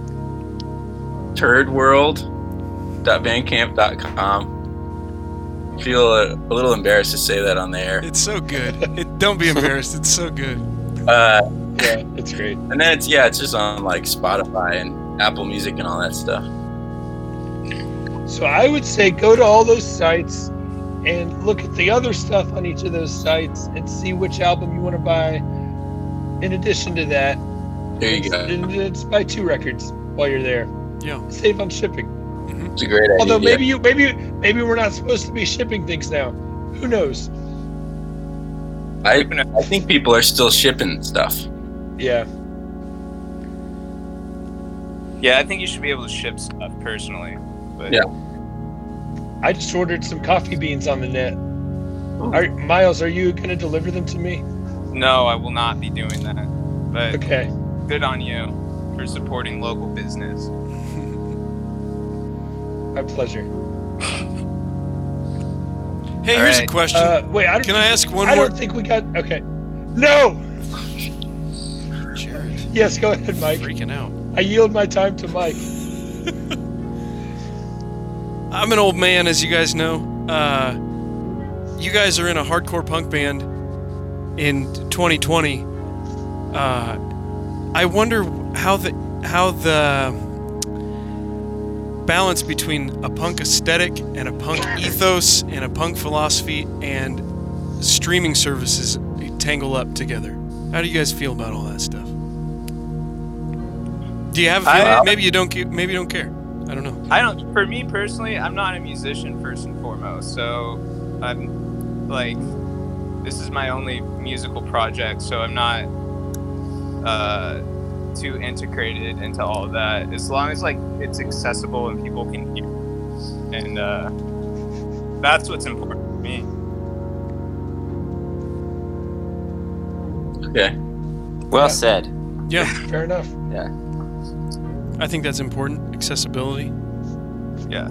turdworld.bandcamp.com. Feel a, a little embarrassed to say that on the air. It's so good. It, don't be embarrassed. It's so good. <laughs> Uh, Yeah, it's great. and then it's yeah, it's just on like Spotify and Apple Music and all that stuff. So I would say go to all those sites and look at the other stuff on each of those sites and see which album you want to buy. In addition to that, There you go. and it's buy two records while you're there. Yeah. Save on shipping. It's a great idea. Although maybe you maybe maybe we're not supposed to be shipping things now. Who knows? I, I think people are still shipping stuff. Yeah. Yeah, I think you should be able to ship stuff personally. But Yeah. I just ordered some coffee beans on the net. Oh. Are, Miles, are you going to deliver them to me? no, I will not be doing that. But Okay. good on you for supporting local business. My pleasure. Hey, All here's a question. Uh, wait, I don't, Can I ask one I more? I don't think we got. Okay. No! Jared, Yes, go ahead, Mike. freaking out. I yield my time to Mike. <laughs> I'm an old man, as you guys know. Uh, you guys are in a hardcore punk band in 2020. Uh, I wonder how the how the balance between a punk aesthetic and a punk ethos and a punk philosophy and streaming services tangle up together. How do you guys feel about all that stuff? Do you have a I- feeling? maybe you don't. Maybe you don't care. I don't know. I don't. For me personally, I'm not a musician first and foremost. So I'm like, this is my only musical project. So I'm not uh, too integrated into all of that. As long as like it's accessible and people can hear, and uh, that's what's important to me. Okay. Well Yeah. said. Yeah, Fair enough. Yeah. I think that's important. Accessibility. Yeah.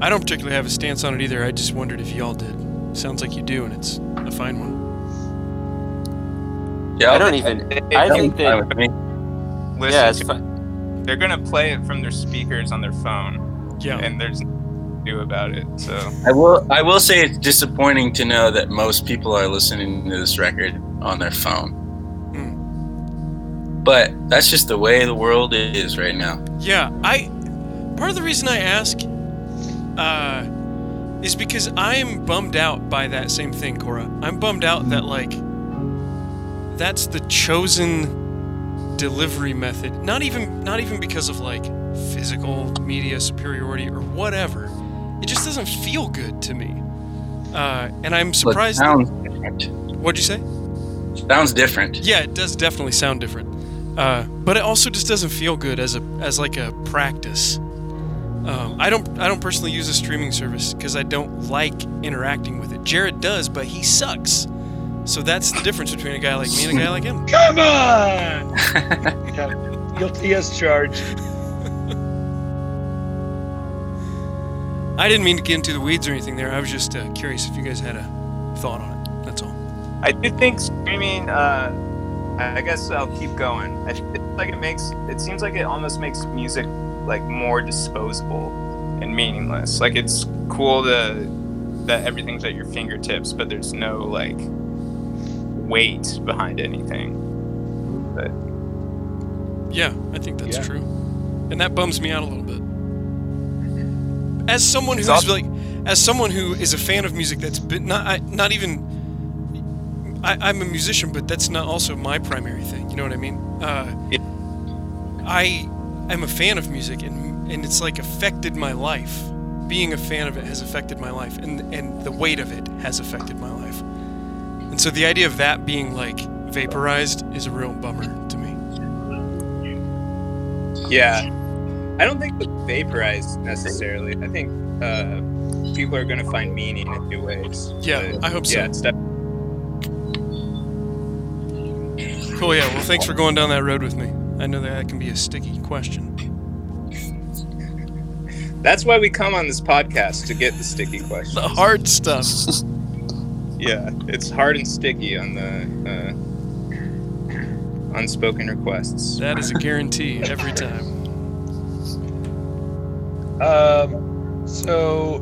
I don't particularly have a stance on it either. I just wondered if y'all did. Sounds like you do, and it's a fine one. Yeah, I don't even. I think Fine that. With me. Listen, Yeah, it's to- fine. they're gonna play it from their speakers on their phone, Yeah. and there's nothing to do about it. So I will. I will say it's disappointing to know that most people are listening to this record on their phone. But that's just the way the world is right now. Yeah, I. Part of the reason I ask, uh, is because I'm bummed out by that same thing, Koro. I'm bummed out that like, that's the chosen delivery method. Not even, not even because of like physical media superiority or whatever. It just doesn't feel good to me. Uh, and I'm surprised. it sounds different. what'd you say? Sounds different. Yeah, it does definitely sound different. Uh, but it also just doesn't feel good as a as like a practice. Um, I don't I don't personally use a streaming service because I don't like interacting with it. Jared does, but he sucks. So that's the difference between a guy like me and a guy like him. <laughs> Come on! yeah, <laughs> guilty as charged. I didn't mean to get into the weeds or anything there. I was just uh, curious if you guys had a thought on it. That's all. I do think streaming. Uh, I guess I'll keep going. I think like it makes. It seems like it almost makes music like more disposable and meaningless. Like it's cool to that everything's at your fingertips, but there's no like weight behind anything. Yeah, I think that's Yeah. true, and that bums me out a little bit. As someone who's also- like, as someone who is a fan of music that's been not I, not even. I, I'm a musician, but that's not also my primary thing. You know what I mean? Uh, Yeah. I am a fan of music, and and it's like affected my life. Being a fan of it has affected my life, and and the weight of it has affected my life. And so the idea of that being like vaporized is a real bummer to me. Yeah, I don't think the vaporized necessarily. I think uh, people are going to find meaning in new ways. Yeah, But, I hope so. Yeah, it's Cool, yeah. Well, thanks for going down that road with me. I know that that can be a sticky question. that's why we come on this podcast to get the sticky <laughs> questions. The hard stuff. <laughs> Yeah, it's hard and sticky on the uh, unspoken requests. That is a guarantee every time. Um, so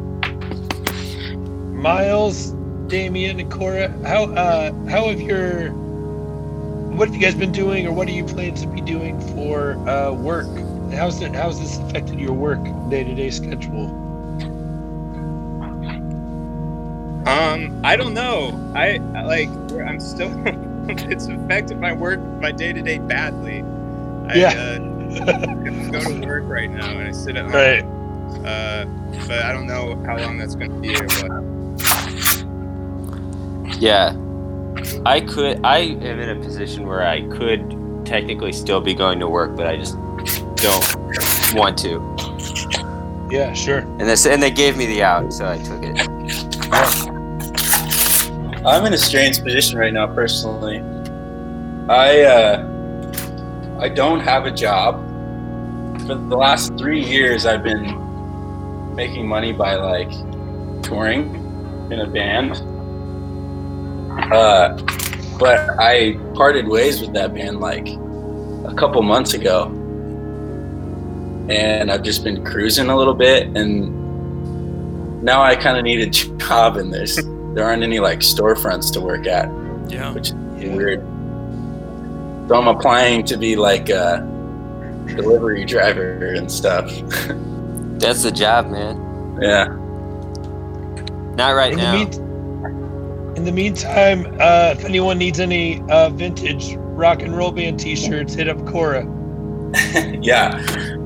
Miles, Damien, and Koro, how uh how have your what have you guys been doing, or what are you planning to be doing for uh, work? How's it how's this affected your work day to day schedule? I don't know. I I, like. I'm still. <laughs> it's affected my work, my day to day badly. I, Yeah. Uh, go to work right now, and I sit at home. Right. Uh, but I don't know how long that's going to be or what. Yeah, I could. I am in a position where I could technically still be going to work, but I just don't want to. Yeah, sure. And this, and they gave me the out, so I took it. I'm in a strange position right now, personally. I uh, I don't have a job. For the last three years, I've been making money by like touring in a band. Uh, but I parted ways with that band like a couple months ago, and I've just been cruising a little bit, and now I kind of need a job, in there's there aren't any like storefronts to work at, Yeah. which is weird. So I'm applying to be like a delivery driver and stuff. <laughs> That's the job, man. yeah. Not right in now. the mean, in the meantime, uh, if anyone needs any uh, vintage rock and roll band T-shirts, hit up Koro. <laughs> yeah,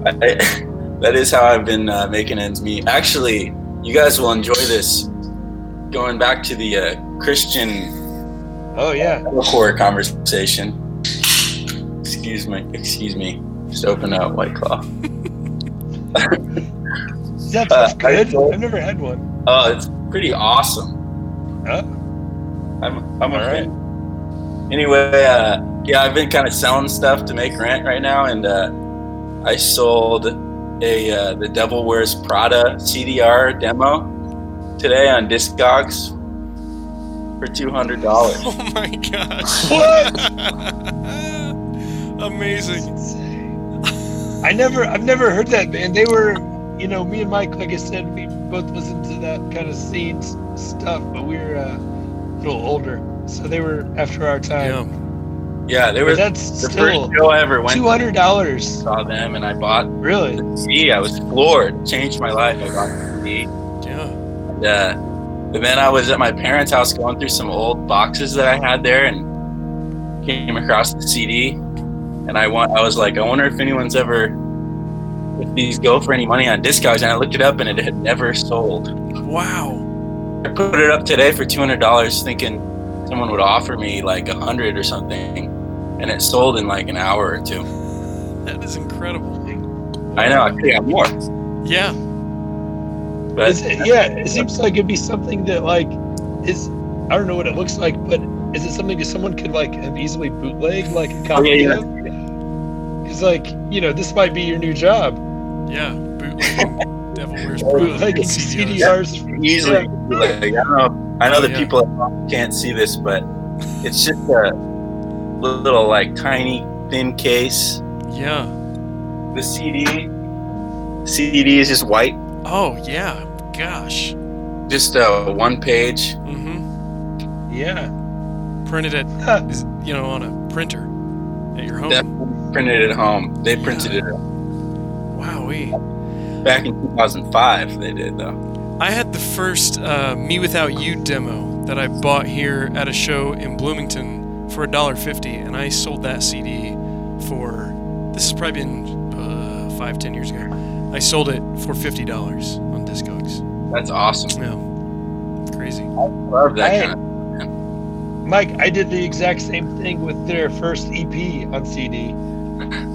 I, <laughs> that is how I've been uh, making ends meet. Actually, you guys will enjoy this. Going back to the uh, Christian Oh yeah, horror conversation. Excuse me. Excuse me. Just open up White Claw. <laughs> that Uh, good? I've never had one. Oh, it's pretty awesome. Huh? I'm I'm All right. anyway, uh, yeah, I've been kind of selling stuff to make rent right now, and uh, I sold a uh, the Devil Wears Prada CDR demo today on Discogs for two hundred dollars. <laughs> Oh my gosh. What? <laughs> Amazing. I never, I've never heard that band. They were, you know, me and Mike, like I said, we both listened to that kind of scene stuff, but we were uh, a little older, so they were after our time. Yeah. Yeah, they were that's the still first show I ever went. two to. hundred dollars. Saw them, and I bought Really? the CD. I was floored. Changed my life. I got the CD. And, uh, and then I was at my parents' house going through some old boxes that I had there, and came across the CD. And I want, I was like, I wonder if anyone's ever, if these go for any money on Discogs. And I looked it up, and it had never sold. Wow. I put it up today for two hundred dollars, thinking someone would offer me like a hundred or something, and it sold in like an hour or two. <laughs> That is incredible. I know, I could have more, Yeah. But Is it, yeah, it seems like it'd be something that like is I don't know what it looks like, but is it something that someone could like have easily bootleg like a copy yeah, yeah. of? Because like you know this might be your new job, Yeah. Bootlegging <laughs> Devil Wears Prada. bootlegging CDRs. CDRs. easily. Like, I don't know. I know Oh, the yeah. people at home can't see this, but it's just a little like tiny thin case. Yeah. The CD, CD is just white, Oh yeah. Gosh. just a one page. Mm-hmm. Yeah. Printed it, <laughs> you know, on a printer at your home. Definitely printed it at home. They printed Yeah. it Wowee. back in 2005. They did though. I had the first uh, "mewithoutYou" demo that I bought here at a show in Bloomington for a dollar fifty, and I sold that CD for this has probably been uh, five, ten years ago. I sold it for fifty dollars on Discogs. That's awesome. Yeah, crazy. I Love that Hey. kind of. Mike, I did the exact same thing with their first EP on CD. <laughs>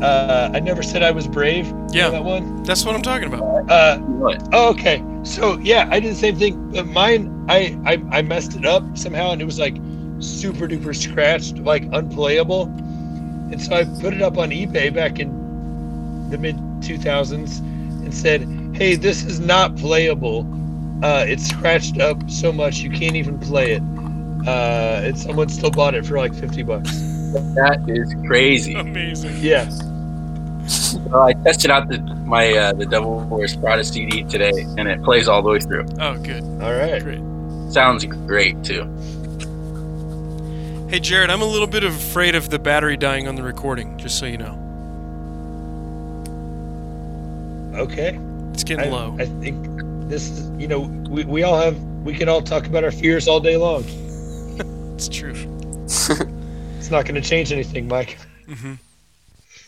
Uh, I never said I was brave. Yeah. that one. That's what I'm talking about. Uh, What? oh, okay. So yeah, I did the same thing. But mine, I, I I messed it up somehow, and it was like super duper scratched, like unplayable. And so I put it up on eBay back in the mid 2000s and said, "Hey, this is not playable. Uh, it's scratched up so much you can't even play it." Uh, and someone still bought it for like 50 bucks. That is crazy. Amazing. Yeah. Well, I tested out the my uh, the Devil Wears Prada CD today, and it plays all the way through. Oh, good. All right. Great. Sounds great too. Hey, Jared, I'm a little bit afraid of the battery dying on the recording. Just so you know, Okay. it's getting I, low. I think this is, you know, we, we all have, we can all talk about our fears all day long. <laughs> It's true. It's not going to change anything, Mike. Mm-hmm. In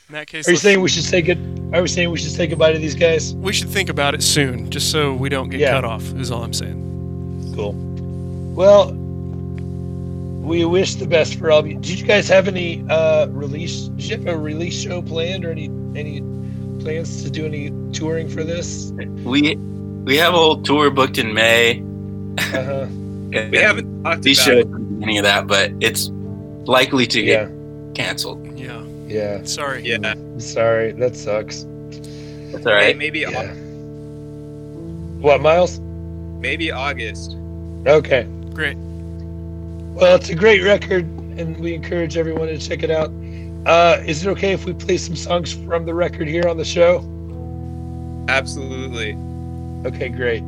that case, Are you saying we should say good? Are we saying we should say goodbye to these guys? we should think about it soon, just so we don't get Yeah. cut off. Is all I'm saying. Cool. Well, we wish the best for all of you. Did you guys have any uh release? Did you have a release show planned or any any plans to do any touring for this? We we have a whole tour booked in May. Uh-huh. <laughs> We haven't talked these about shows any of that, but it's likely to Yeah. get canceled. Yeah. Yeah. Sorry. Yeah, I'm sorry. That sucks. That's all Hey, maybe Yeah. Au- What, Miles? maybe August. Okay. Great. Well, it's a great record, and we encourage everyone to check it out. Uh, is it okay if we play some songs from the record here on the show? Absolutely. Okay, great.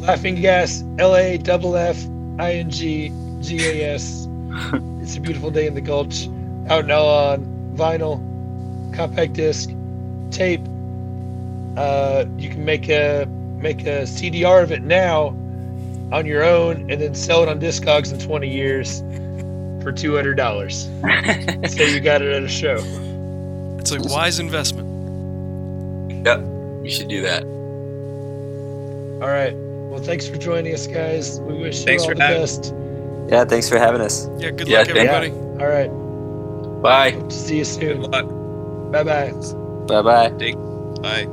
Laffing Gas, L A double F I N G G A S. <laughs> It's a beautiful day in the Gulch. Out now on vinyl, compact disc, tape. Uh, you can make a make a CDR of it now on your own, and then sell it on Discogs in 20 years for two hundred dollars. <laughs> Say you got it at a show. It's a wise investment. yep, you should do that. All right. Well, thanks for joining us, guys. We wish Thanks you all for the having- best. Yeah, thanks for having us. Yeah. Good Yeah, luck, thank- everybody. All right. Bye. Hope to see you Good soon. luck. Bye bye. Bye bye. Bye.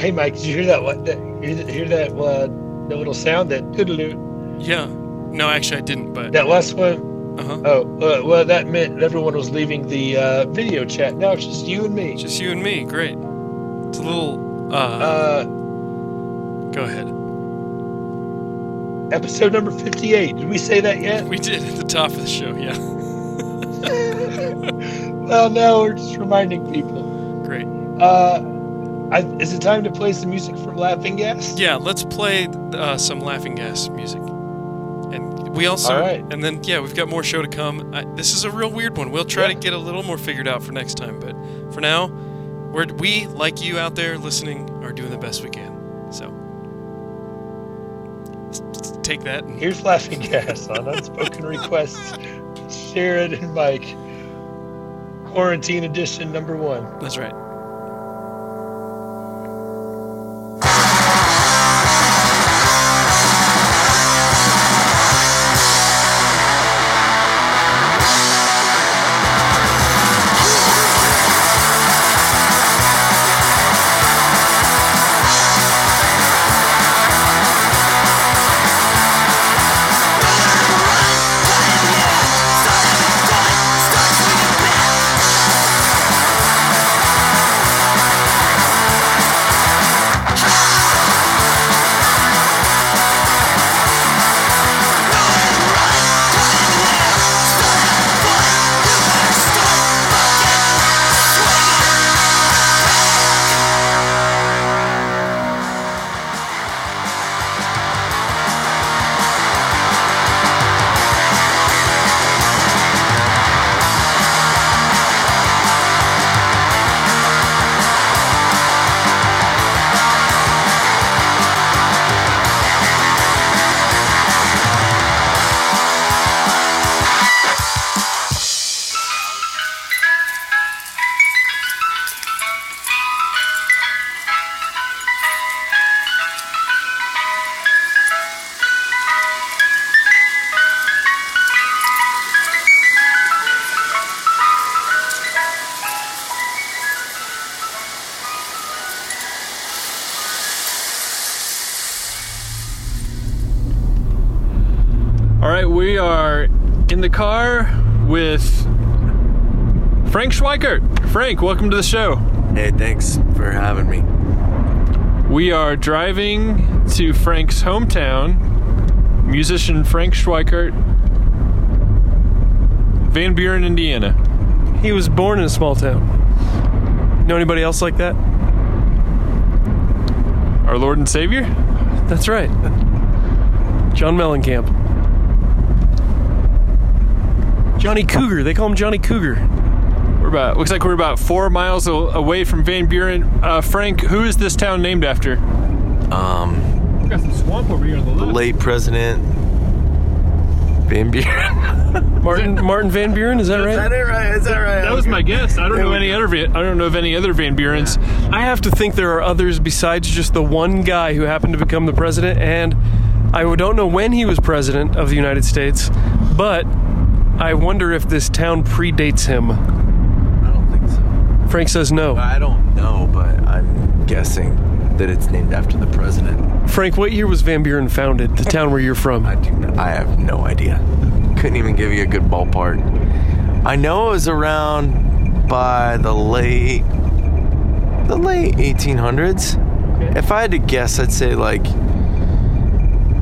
Hey, Mike, did you hear that? What? That, hear, that- hear that? Uh, the little sound that doodaloo. Yeah. No, actually, I didn't. But That last one, uh-huh. oh, uh, well, that meant everyone was leaving the uh, video chat. Now it's just you and me. just you and me. Great. It's a little. Uh, Uh, go ahead. episode number 58. Did we say that yet? We did at the top of the show. Yeah. <laughs> well, now we're just reminding people. Great. Uh, I, is it time to play some music from Laffing Gas? Yeah. Let's play uh, some Laffing Gas music. And we also. Right. And then yeah, we've got more show to come. I, this is a real weird one. We'll try Yeah. to get a little more figured out for next time. But for now, we're we like you out there listening are doing the best we can. So. Take that. And, Here's Laffing Gas on Unspoken <laughs> Requests. Sharon and Mike. Quarantine edition number one. that's right. Frank Frank, welcome to the show. Hey, thanks for having me. We are driving to Frank's hometown, musician Frank Schweikert, Van Buren, Indiana. He was born in a small town. Know anybody else like that? Our Lord and Savior? That's right. John Mellencamp. Johnny Cougar. They call him Johnny Cougar. We're about looks like we're about four miles away from Van Buren. Uh, Frank, who is this town named after? Um, We got some swamp over here on the the late president Van Buren. <laughs> <laughs> Martin Martin Van Buren. Is that right? it right? Is that right? That was my guess. I don't know any other. I don't know of any other Van Burens. I have to think there are others besides just the one guy who happened to become the president, and I don't know when he was president of the United States, but I wonder if this town predates him. I don't think so. Frank says no. I don't know, but I'm guessing that it's named after the president. Frank, what year was Van Buren founded? The town where you're from? <laughs> I do. Not, I have no idea. Couldn't even give you a good ballpark. I know it was around by the late, the late 1800s. If I had to guess, I'd say like,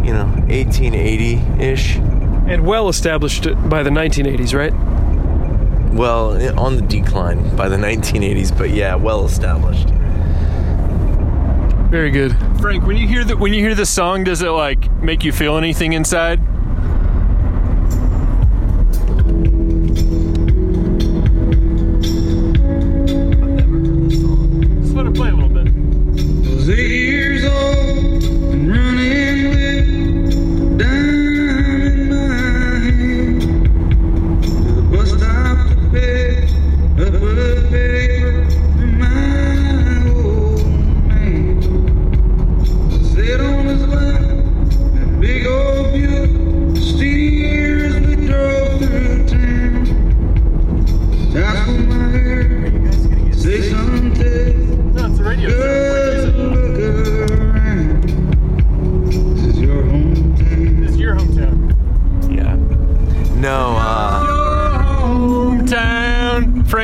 you know, 1880 ish. And well established by the 1980s, right? Well, on the decline by the 1980s, but yeah, well established. Very good. Frank, when you hear the when you hear the song, does it like make you feel anything inside?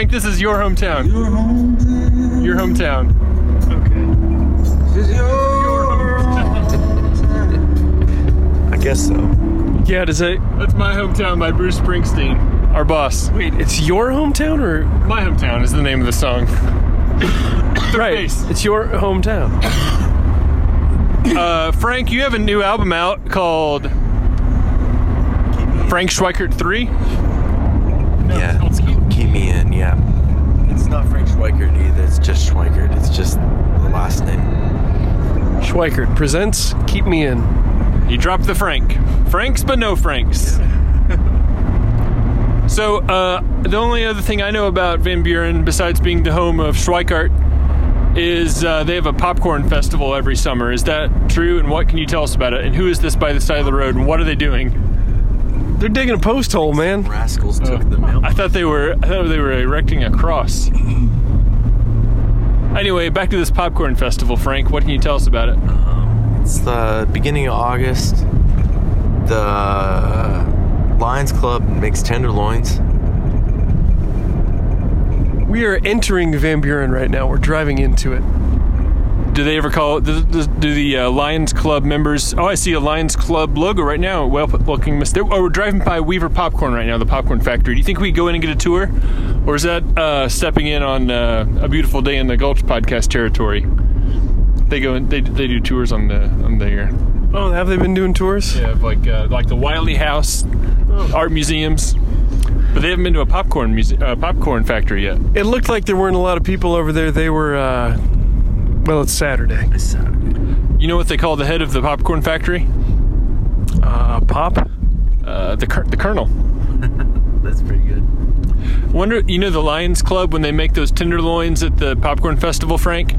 Frank, this is your hometown. Your hometown. Your hometown. This is your I guess so. Yeah, does it? That's my hometown by Bruce Springsteen, our boss. Wait, it's your hometown or My hometown is the name of the song. <coughs> right? bass. It's your hometown. <coughs> Uh, Frank, you have a new album out called Frank Schweikert 3. yeah, it's called Keep Me In, yeah. It's not Frank Schweikert either, it's just Schweikert. It's just the last name. Schweikert presents "Keep Me In." You dropped the Frank. Franks, but no Franks. so, uh, the only other thing I know about Van Buren, besides being the home of Schweikert, is uh, they have a popcorn festival every summer. Is that true? And what can you tell us about it? And who is this by the side of the road? And what are they doing? They're digging a post hole, man. Rascals took the mail. I thought they were. I thought they were erecting a cross. Anyway, back to this popcorn festival, Frank. What can you tell us about it? Um, it's the beginning of August. The Lions Club makes tenderloins. We are entering Van Buren right now. We're driving into it. Do they ever call do, do, do the uh, Lions Club members? Oh, I see a Lions Club logo right now. Well, looking Mister. Oh, we're driving by Weaver Popcorn right now, the popcorn factory. Do you think we go in and get a tour, or is that uh, stepping in on uh, a beautiful day in the Gulch podcast territory? They go in, they they do tours on the on there. Oh, have they been doing tours? Yeah, like uh, like the Wylie House, art museums, but they haven't been to a popcorn muse- uh, popcorn factory yet. It looked like there weren't a lot of people over there. They were. Well, it's Saturday. It's Saturday. You know what they call the head of the popcorn factory? Uh, pop. Uh, the the Colonel. <laughs> That's pretty good. Wonder, you know the Lions Club when they make those tenderloins at the popcorn festival, Frank?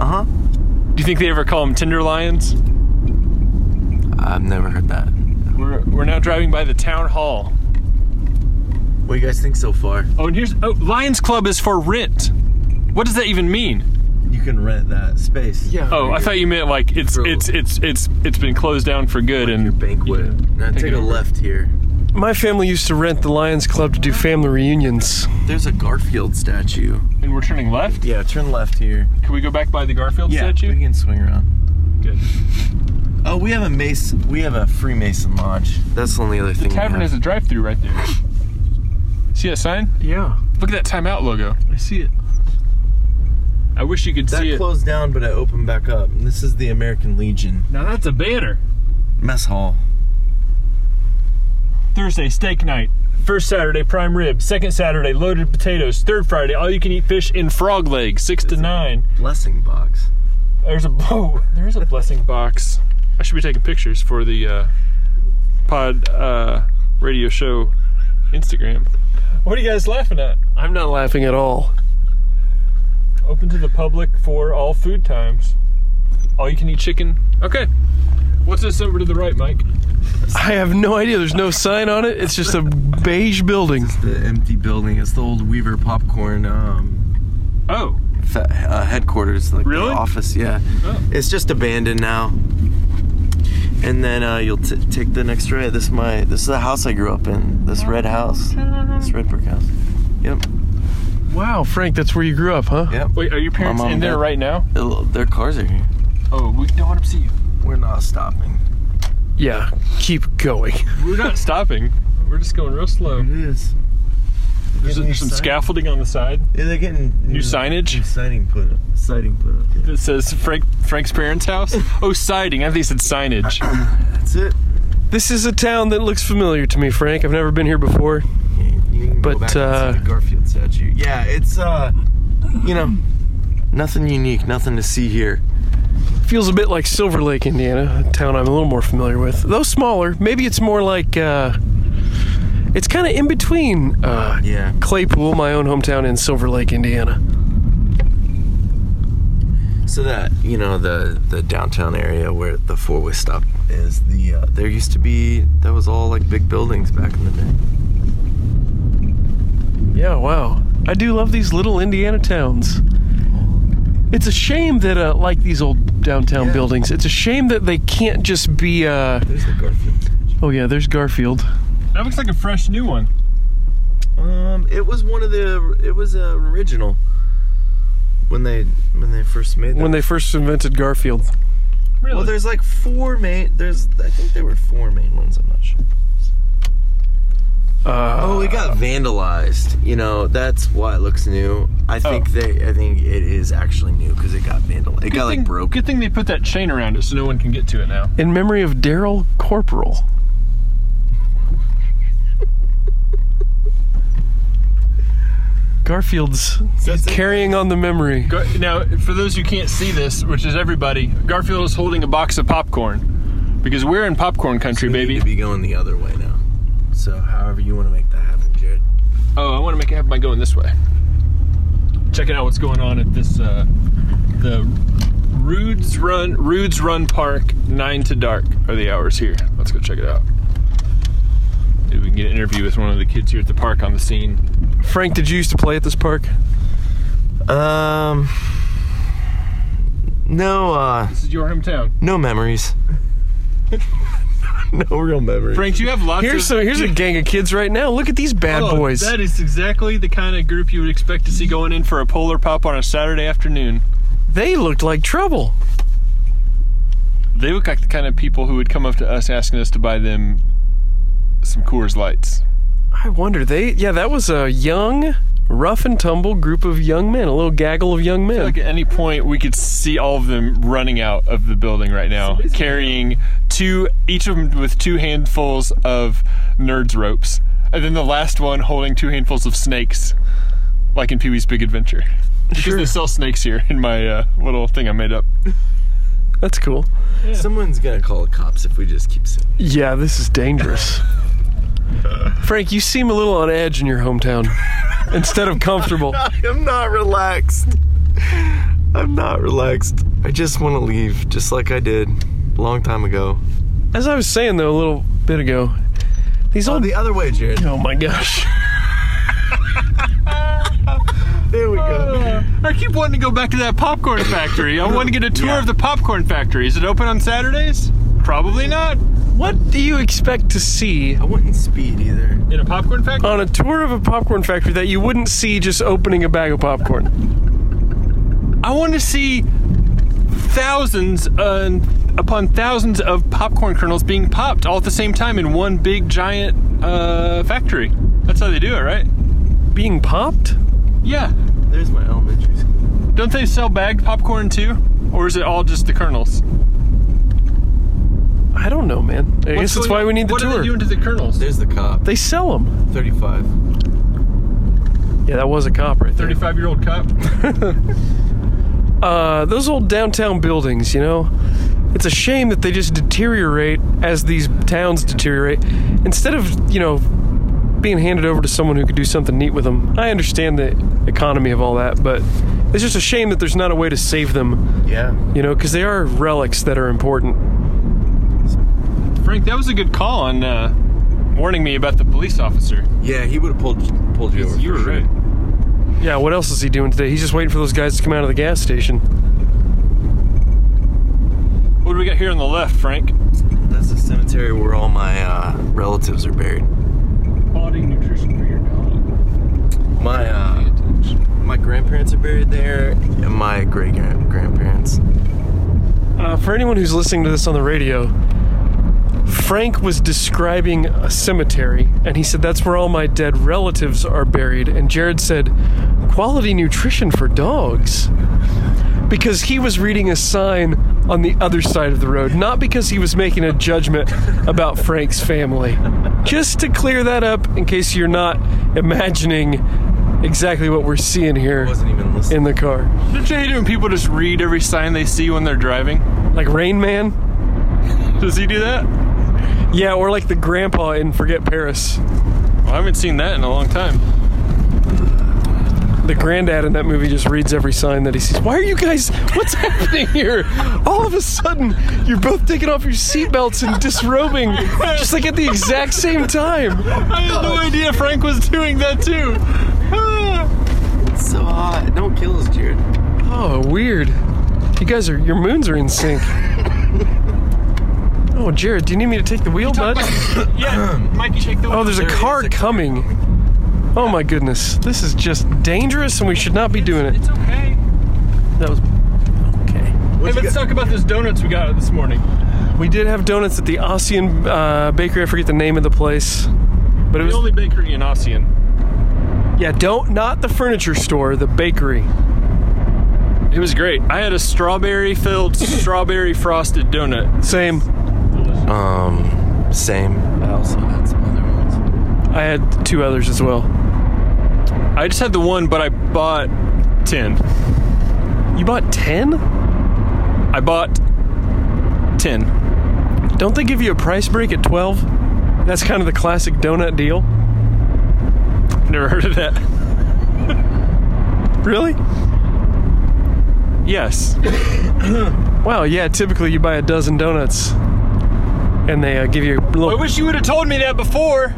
Uh huh. Do you think they ever call them tender lions? I've never heard that. We're, we're now driving by the town hall. What do you guys think so far? Oh, and here's oh, Lions Club is for rent. What does that even mean? You can rent that space. Yeah. Oh, I thought you meant like it's For- it's it's it's it's been closed down for good Your and banquet. Now Take take, it a over. left here. My family used to rent the Lions Club to do family reunions. There's a Garfield statue. and we're turning left. Yeah, turn left here. Can we go back by the Garfield Yeah, statue? we can swing around. Good. Oh, we have a Mason. We have a Freemason lodge. That's the only other The thing. The tavern have. has a drive-through right there. See that sign? Yeah, Look at that timeout logo. I see it. I wish you could that see it. That closed down, but I opened back up. And this is the American Legion Now that's a banner. mess hall. Thursday, steak night. First Saturday, prime rib. Second Saturday, loaded potatoes. Third Friday, all you can eat fish in frog legs, six to nine. Blessing box. There's a <laughs> oh, there's a blessing box. I should be taking pictures for the uh, pod uh, radio show Instagram. What are you guys laughing at? I'm not laughing at all. Open to the public for all food times. All you can eat chicken. Okay. What's this over to the right, Mike? I have no idea. There's no sign on it. It's just a beige building. It's the empty building. It's the old Weaver Popcorn um, Oh, fa- uh, headquarters, like Really? the office. Yeah, Oh. it's just abandoned now. And then uh, you'll t- take the next right. This is my. This is the house I grew up in. This red house. This red brick house. Yep. Wow, Frank, that's where you grew up, huh? Yep. wait, are your parents mom in there right now? Their cars are here. Oh, we don't want to see you. We're not stopping. Yeah. Keep going. We're not <laughs> stopping. We're just going real slow. It is. There's, there's some scaffolding on the side Yeah, they're getting New signage? New siding put up. Siding put up. yeah. that says Frank Frank's parents' house. <laughs> Oh, siding. I think it said signage. That's it. This is a town that looks familiar to me, Frank. I've never been here before. You you can go But, uh, Garfield statue. Yeah, it's uh, you know, nothing unique, nothing to see here. Feels a bit like Silver Lake, Indiana, a town I'm a little more familiar with. Though smaller, maybe it's more like uh, it's kind of in between uh, Yeah. Claypool, my own hometown, and Silver Lake, Indiana. So that you know the the downtown area where the four way stop is, the uh, there used to be that was all like big buildings back in the day. Yeah, wow. I do love these little Indiana towns. It's a shame that, uh, like these old downtown Yeah. buildings, it's a shame that they can't just be. Uh, There's the Garfield. oh yeah, there's Garfield. That looks like a fresh new one. Um, it was one of the. It was a original. When they when they first made them. When they first invented Garfield. Really? Well, there's like four main. There's I think there were four main ones. I'm not sure. Uh, Oh, it got vandalized. You know, that's why it looks new. I think Oh. they. I think it is actually new because it got vandalized. It got like thing, broke. Good thing they put that chain around it so no one can get to it now. In memory of Daryl Corporal. <laughs> Garfield's That's it. carrying on the memory. Gar- now, for those who can't see this, which is everybody, Garfield is holding a box of popcorn because we're in popcorn country, We need baby. to be going the other way now. So, however you want to make that happen, Jared. Oh, I want to make it happen by going this way. Checking out what's going on at this uh, the Rudes Run Rudes Run Park. Nine to dark are the hours here. Let's go check it out. Maybe we can get an interview with one of the kids here at the park on the scene. Frank, did you used to play at this park? Um. No, uh, This is your hometown. no memories. <laughs> <laughs> no real memories. Frank, you have lots Here's of. a, here's a gang of kids right now. Look at these bad Oh, boys. That is exactly the kind of group you would expect to see going in for a polar pop on a Saturday afternoon. they looked like trouble. They look like the kind of people who would come up to us asking us to buy them some Coors Lights. I wonder they yeah, that was a young, rough and tumble group of young men, a little gaggle of young I feel men. like at any point we could see all of them running out of the building right now, carrying two, each of them with two handfuls of nerds ropes, and then the last one holding two handfuls of snakes, like in Pee Wee's Big Adventure. Because Sure. they sell snakes here in my uh, little thing I made up. That's cool. Someone's gonna call the cops if we just keep sitting. Yeah, this is dangerous. <laughs> Frank, you seem a little on edge in your hometown <laughs> instead of comfortable. I'm not relaxed. I'm not relaxed. I just want to leave, just like I did a long time ago. As I was saying though a little bit ago, these Oh, old the other way, Jared. Oh my gosh. <laughs> There we go. I keep wanting to go back to that popcorn factory. I want to get a tour of the popcorn factory. Is it open on Saturdays? Probably not. What do you expect to see I wouldn't speed either. In a popcorn factory? on a tour of a popcorn factory that you wouldn't see just opening a bag of popcorn? I want to see thousands uh, upon thousands of popcorn kernels being popped all at the same time in one big giant uh, factory. That's how they do it, right? Being popped? Yeah. There's my elementary school. Don't they sell bagged popcorn too? Or is it all just the kernels? I don't know, man. I guess that's why on- we need the what tour. are they doing to the kernels? There's the cop. They sell them. 35. Yeah, that was a cop right there. 35 year old cop. <laughs> <laughs> Uh, those old downtown buildings, you know, it's a shame that they just deteriorate as these towns deteriorate. Instead of, you know, being handed over to someone who could do something neat with them. I understand the economy of all that, but it's just a shame that there's not a way to save them, Yeah. you know, because they are relics that are important. Frank, that was a good call on uh, warning me about the police officer. Yeah, he would have pulled pulled you over. You were sure. right. Yeah, what else is he doing today? He's just waiting for those guys to come out of the gas station. What do we got here on the left, Frank? That's the cemetery where all my uh, relatives are buried. Quality nutrition for your dog. My uh, my grandparents are buried there, and my great grandparents. Uh, for anyone who's listening to this on the radio, Frank was describing a cemetery, and he said that's where all my dead relatives are buried. And Jared said, quality nutrition for dogs. Because he was reading a sign on the other side of the road, not because he was making a judgment about Frank's family. Just to clear that up, in case you're not imagining exactly what we're seeing here wasn't even listening. in the car. Don't you hate it when people just read every sign they see when they're driving? Like Rain Man? Does he do that? Yeah, or like the grandpa in Forget Paris. Well, I haven't seen that in a long time. The granddad in that movie just reads every sign that he sees. Why are you guys? What's <laughs> happening here? All of a sudden, you're both taking off your seatbelts and disrobing, just like at the exact same time. I had no idea Frank was doing that too. It's so hot. Don't kill us, Jared. Oh, weird. You guys are your moons are in sync. Oh, Jared, do you need me to take the wheel, bud? <coughs> yeah, Mikey, shake the wheel. Oh, there's a There is car a car coming. Oh my goodness, this is just dangerous, and we should not be doing it. It's okay. That was okay. Hey, let's talk about those donuts we got this morning. We did have donuts at the Ossian uh, Bakery. I forget the name of the place, but it was The was only bakery in Ossian. yeah. Don't not the furniture store, the bakery. It was great. I had a strawberry filled, <laughs> strawberry frosted donut. Same. Um, same. I also had some other ones. I had two others as well. I just had the one, but I bought 10. You bought ten? I bought 10. Don't they give you a price break at twelve? That's kind of the classic donut deal. Never heard of that. <laughs> Really? Yes. <coughs> Wow. Yeah. Typically, you buy a dozen donuts, and they uh, give you a I little. I wish you would have told me that before.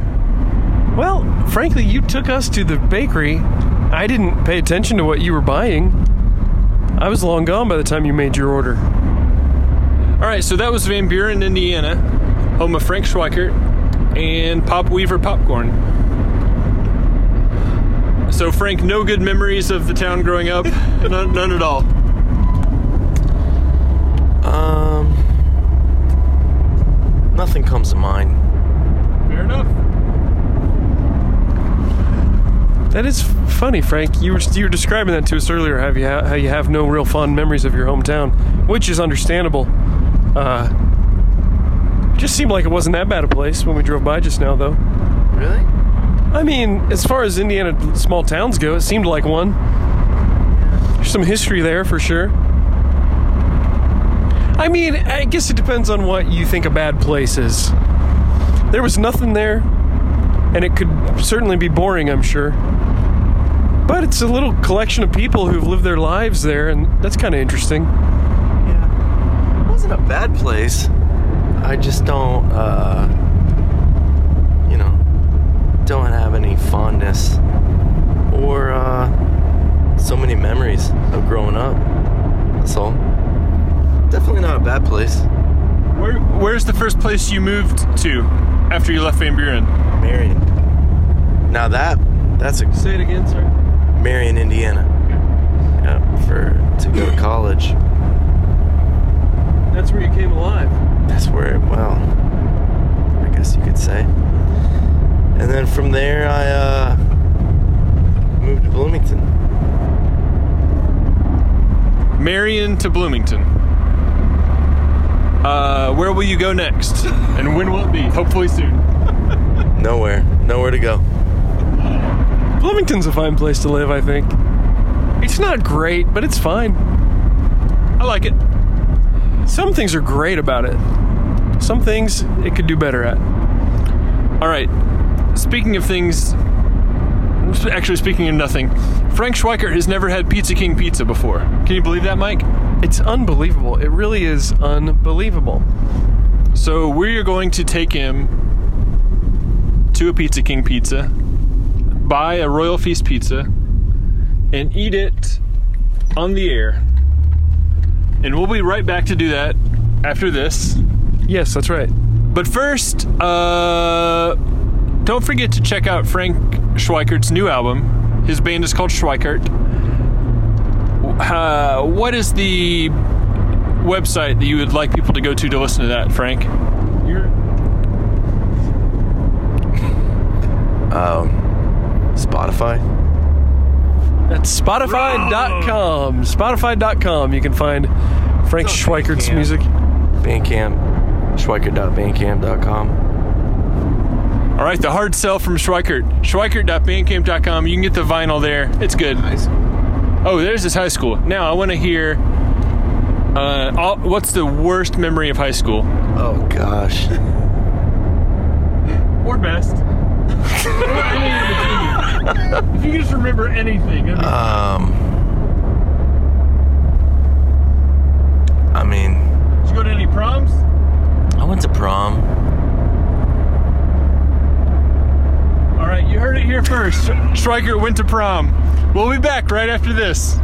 Well, frankly, you took us to the bakery. I didn't pay attention to what you were buying. I was long gone by the time you made your order. All right, so that was Van Buren, Indiana, home of Frank Schweikert and Pop Weaver Popcorn. So, Frank, no good memories of the town growing up? <laughs> none, none at all. Um, nothing comes to mind. Fair enough. That is funny, Frank. You were you were describing that to us earlier. Have you ha- how you have no real fond memories of your hometown, which is understandable. Uh, just seemed like it wasn't that bad a place when we drove by just now, though. Really? I mean, as far as Indiana small towns go, it seemed like one. There's some history there for sure. I mean, I guess it depends on what you think a bad place is. There was nothing there, and it could certainly be boring, I'm sure. But it's a little collection of people who've lived their lives there, and that's kind of interesting. Yeah. It wasn't a bad place. I just don't, uh, you know, don't have any fondness or uh, so many memories of growing up. That's all. Definitely not a bad place. Where, where's the first place you moved to after you left Van Buren? Marion. Now that that's a Say it again, sir. Marion, Indiana. Yeah, for to go to college. That's where you came alive. That's where, well, I guess you could say. And then from there, I uh, moved to Bloomington. Marion to Bloomington. Where will you go next? <laughs> And when will it be? Hopefully soon. <laughs> Nowhere, nowhere to go. Bloomington's a fine place to live, I think. It's not great, but it's fine. I like it. Some things are great about it. Some things it could do better at. All right. Speaking of things, actually speaking of nothing, Frank Schweikert has never had Pizza King pizza before. Can you believe that, Mike? It's unbelievable. It really is unbelievable. So we are going to take him to a Pizza King pizza, buy a Royal Feast pizza, and eat it on the air. And we'll be right back to do that after this. Yes, that's right. But first, uh, don't forget to check out Frank Schweikert's new album. His band is called Schweikert. Uh, what is the website that you would like people to go to to listen to that, Frank? You're, Um, Spotify. That's Spotify.com. Spotify.com. You can find Frank It's Schweikert's Bandcamp. music. Bandcamp. Schweikert.bandcamp.com. all right, the hard sell from Schweikert. Schweikert.bandcamp.com. You can get the vinyl there. It's good. Nice. Oh, there's his high school. Now I want to hear. Uh, all, what's the worst memory of high school? Oh gosh. <laughs> Or best. if you just remember anything. Um. I mean, Did you go to any proms? I went to prom. All right, you heard it here first. Striker went to prom. We'll be back right after this.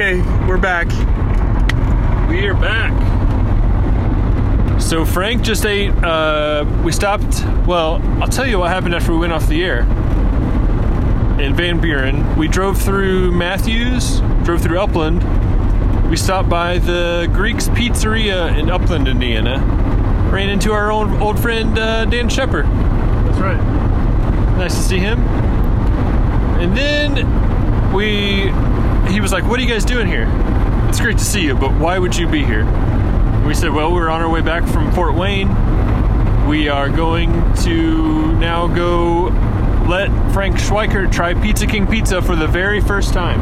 Okay, we're back. We are back. So Frank just ate. Uh, we stopped. Well, I'll tell you what happened after we went off the air. In Van Buren, we drove through Matthews, drove through Upland. We stopped by the Greeks Pizzeria in Upland, Indiana. Ran into our own old friend uh, Dan Shepard. That's right. Nice to see him. And then we, he was like, "What are you guys doing here? It's great to see you, but why would you be here?" We said, "Well, we're on our way back from Fort Wayne. We are going to now go let Frank Schweikert try Pizza King Pizza for the very first time."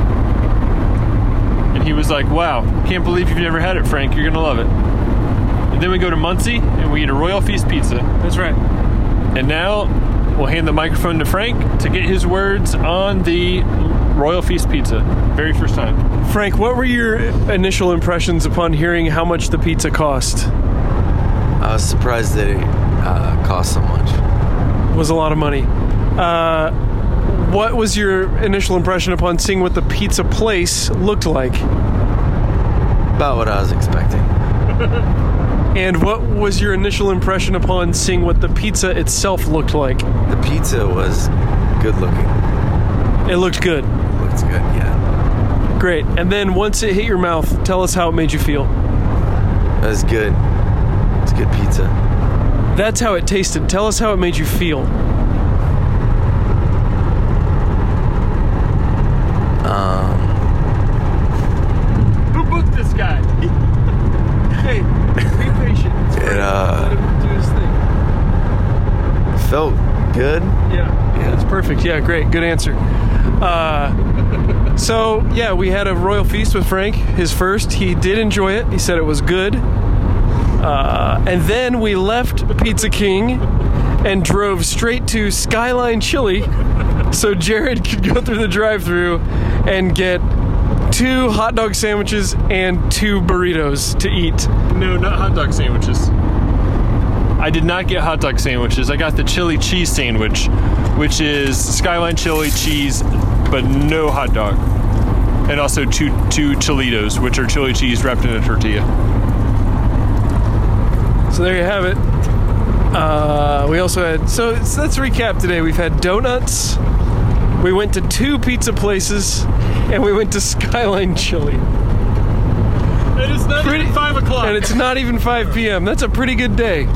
And he was like, "Wow, can't believe you've never had it, Frank. You're gonna love it." And then we go to Muncie and we eat a Royal Feast pizza. That's right. And now we'll hand the microphone to Frank to get his words on the Royal Feast pizza. Very first time. Frank, what were your initial impressions upon hearing how much the pizza cost? I was surprised that it uh, cost so much. It was a lot of money. Uh, what was your initial impression upon seeing what the pizza place looked like? About what I was expecting. <laughs> And what was your initial impression upon seeing what the pizza itself looked like? The pizza was good looking. It looked good. Looks good, yeah. Great. And then once it hit your mouth, tell us how it made you feel. It was good. It's good pizza. That's how it tasted. Tell us how it made you feel. Um, Who booked this guy? <laughs> Hey, be patient. It's It, uh, Let him do his thing. felt good. Yeah. Yeah. That's perfect. Yeah, great. Good answer. Uh, so, yeah, we had a royal feast with Frank, his first. He did enjoy it. He said it was good. Uh, and then we left Pizza King and drove straight to Skyline Chili so Jared could go through the drive through and get two hot dog sandwiches and two burritos to eat. No, not hot dog sandwiches. I did not get hot dog sandwiches. I got the chili cheese sandwich, which is skyline chili cheese, but no hot dog. And also two two chilitos, which are chili cheese wrapped in a tortilla. So there you have it. Uh, we also had so, so let's recap today. We've had donuts. We went to two pizza places, and we went to Skyline Chili. It is not Pretty- even five o'clock. And it's not even 5 p.m. That's a pretty good day.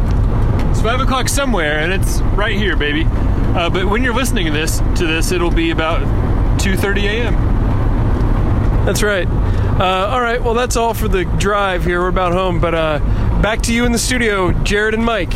It's five o'clock somewhere, and it's right here, baby. Uh, but when you're listening to this, to this, it'll be about 2:30 a.m. That's right. Uh, all right. Well, that's all for the drive here. We're about home, but uh, back to you in the studio, Jared and Mike.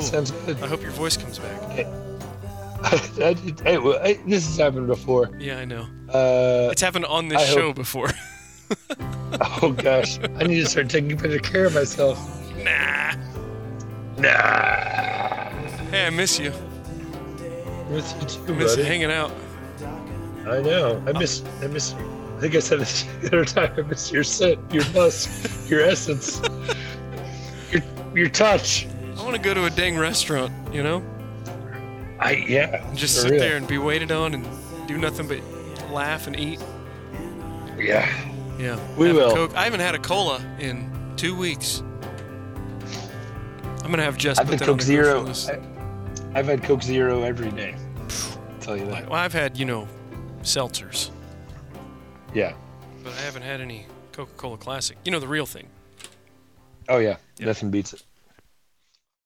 Cool. Sounds good. I hope your voice comes back. <laughs> I hey, well, I, this has happened before. Yeah, I know. Uh, It's happened on this I hope- show before. <laughs> oh gosh, I need to start taking better care of myself. nah. Nah. Hey, I miss you. Miss you too, I miss buddy. hanging out. I know. I miss. I miss. I think I said this <laughs> the other time. I miss your scent, your musk, your essence, your your touch. I want to go to a dang restaurant, you know? I yeah. Just sit real. there and be waited on and do nothing but laugh and eat. Yeah. Yeah. We have will. Coke. I haven't had a cola in two weeks. I'm gonna have Jess I've put had Coke Zero. I, I've had Coke Zero every day. I'll tell you that. Well, I've had, you know, seltzers, Yeah. but I haven't had any Coca-Cola Classic. You know, the real thing. Oh yeah. Yeah. Nothing beats it.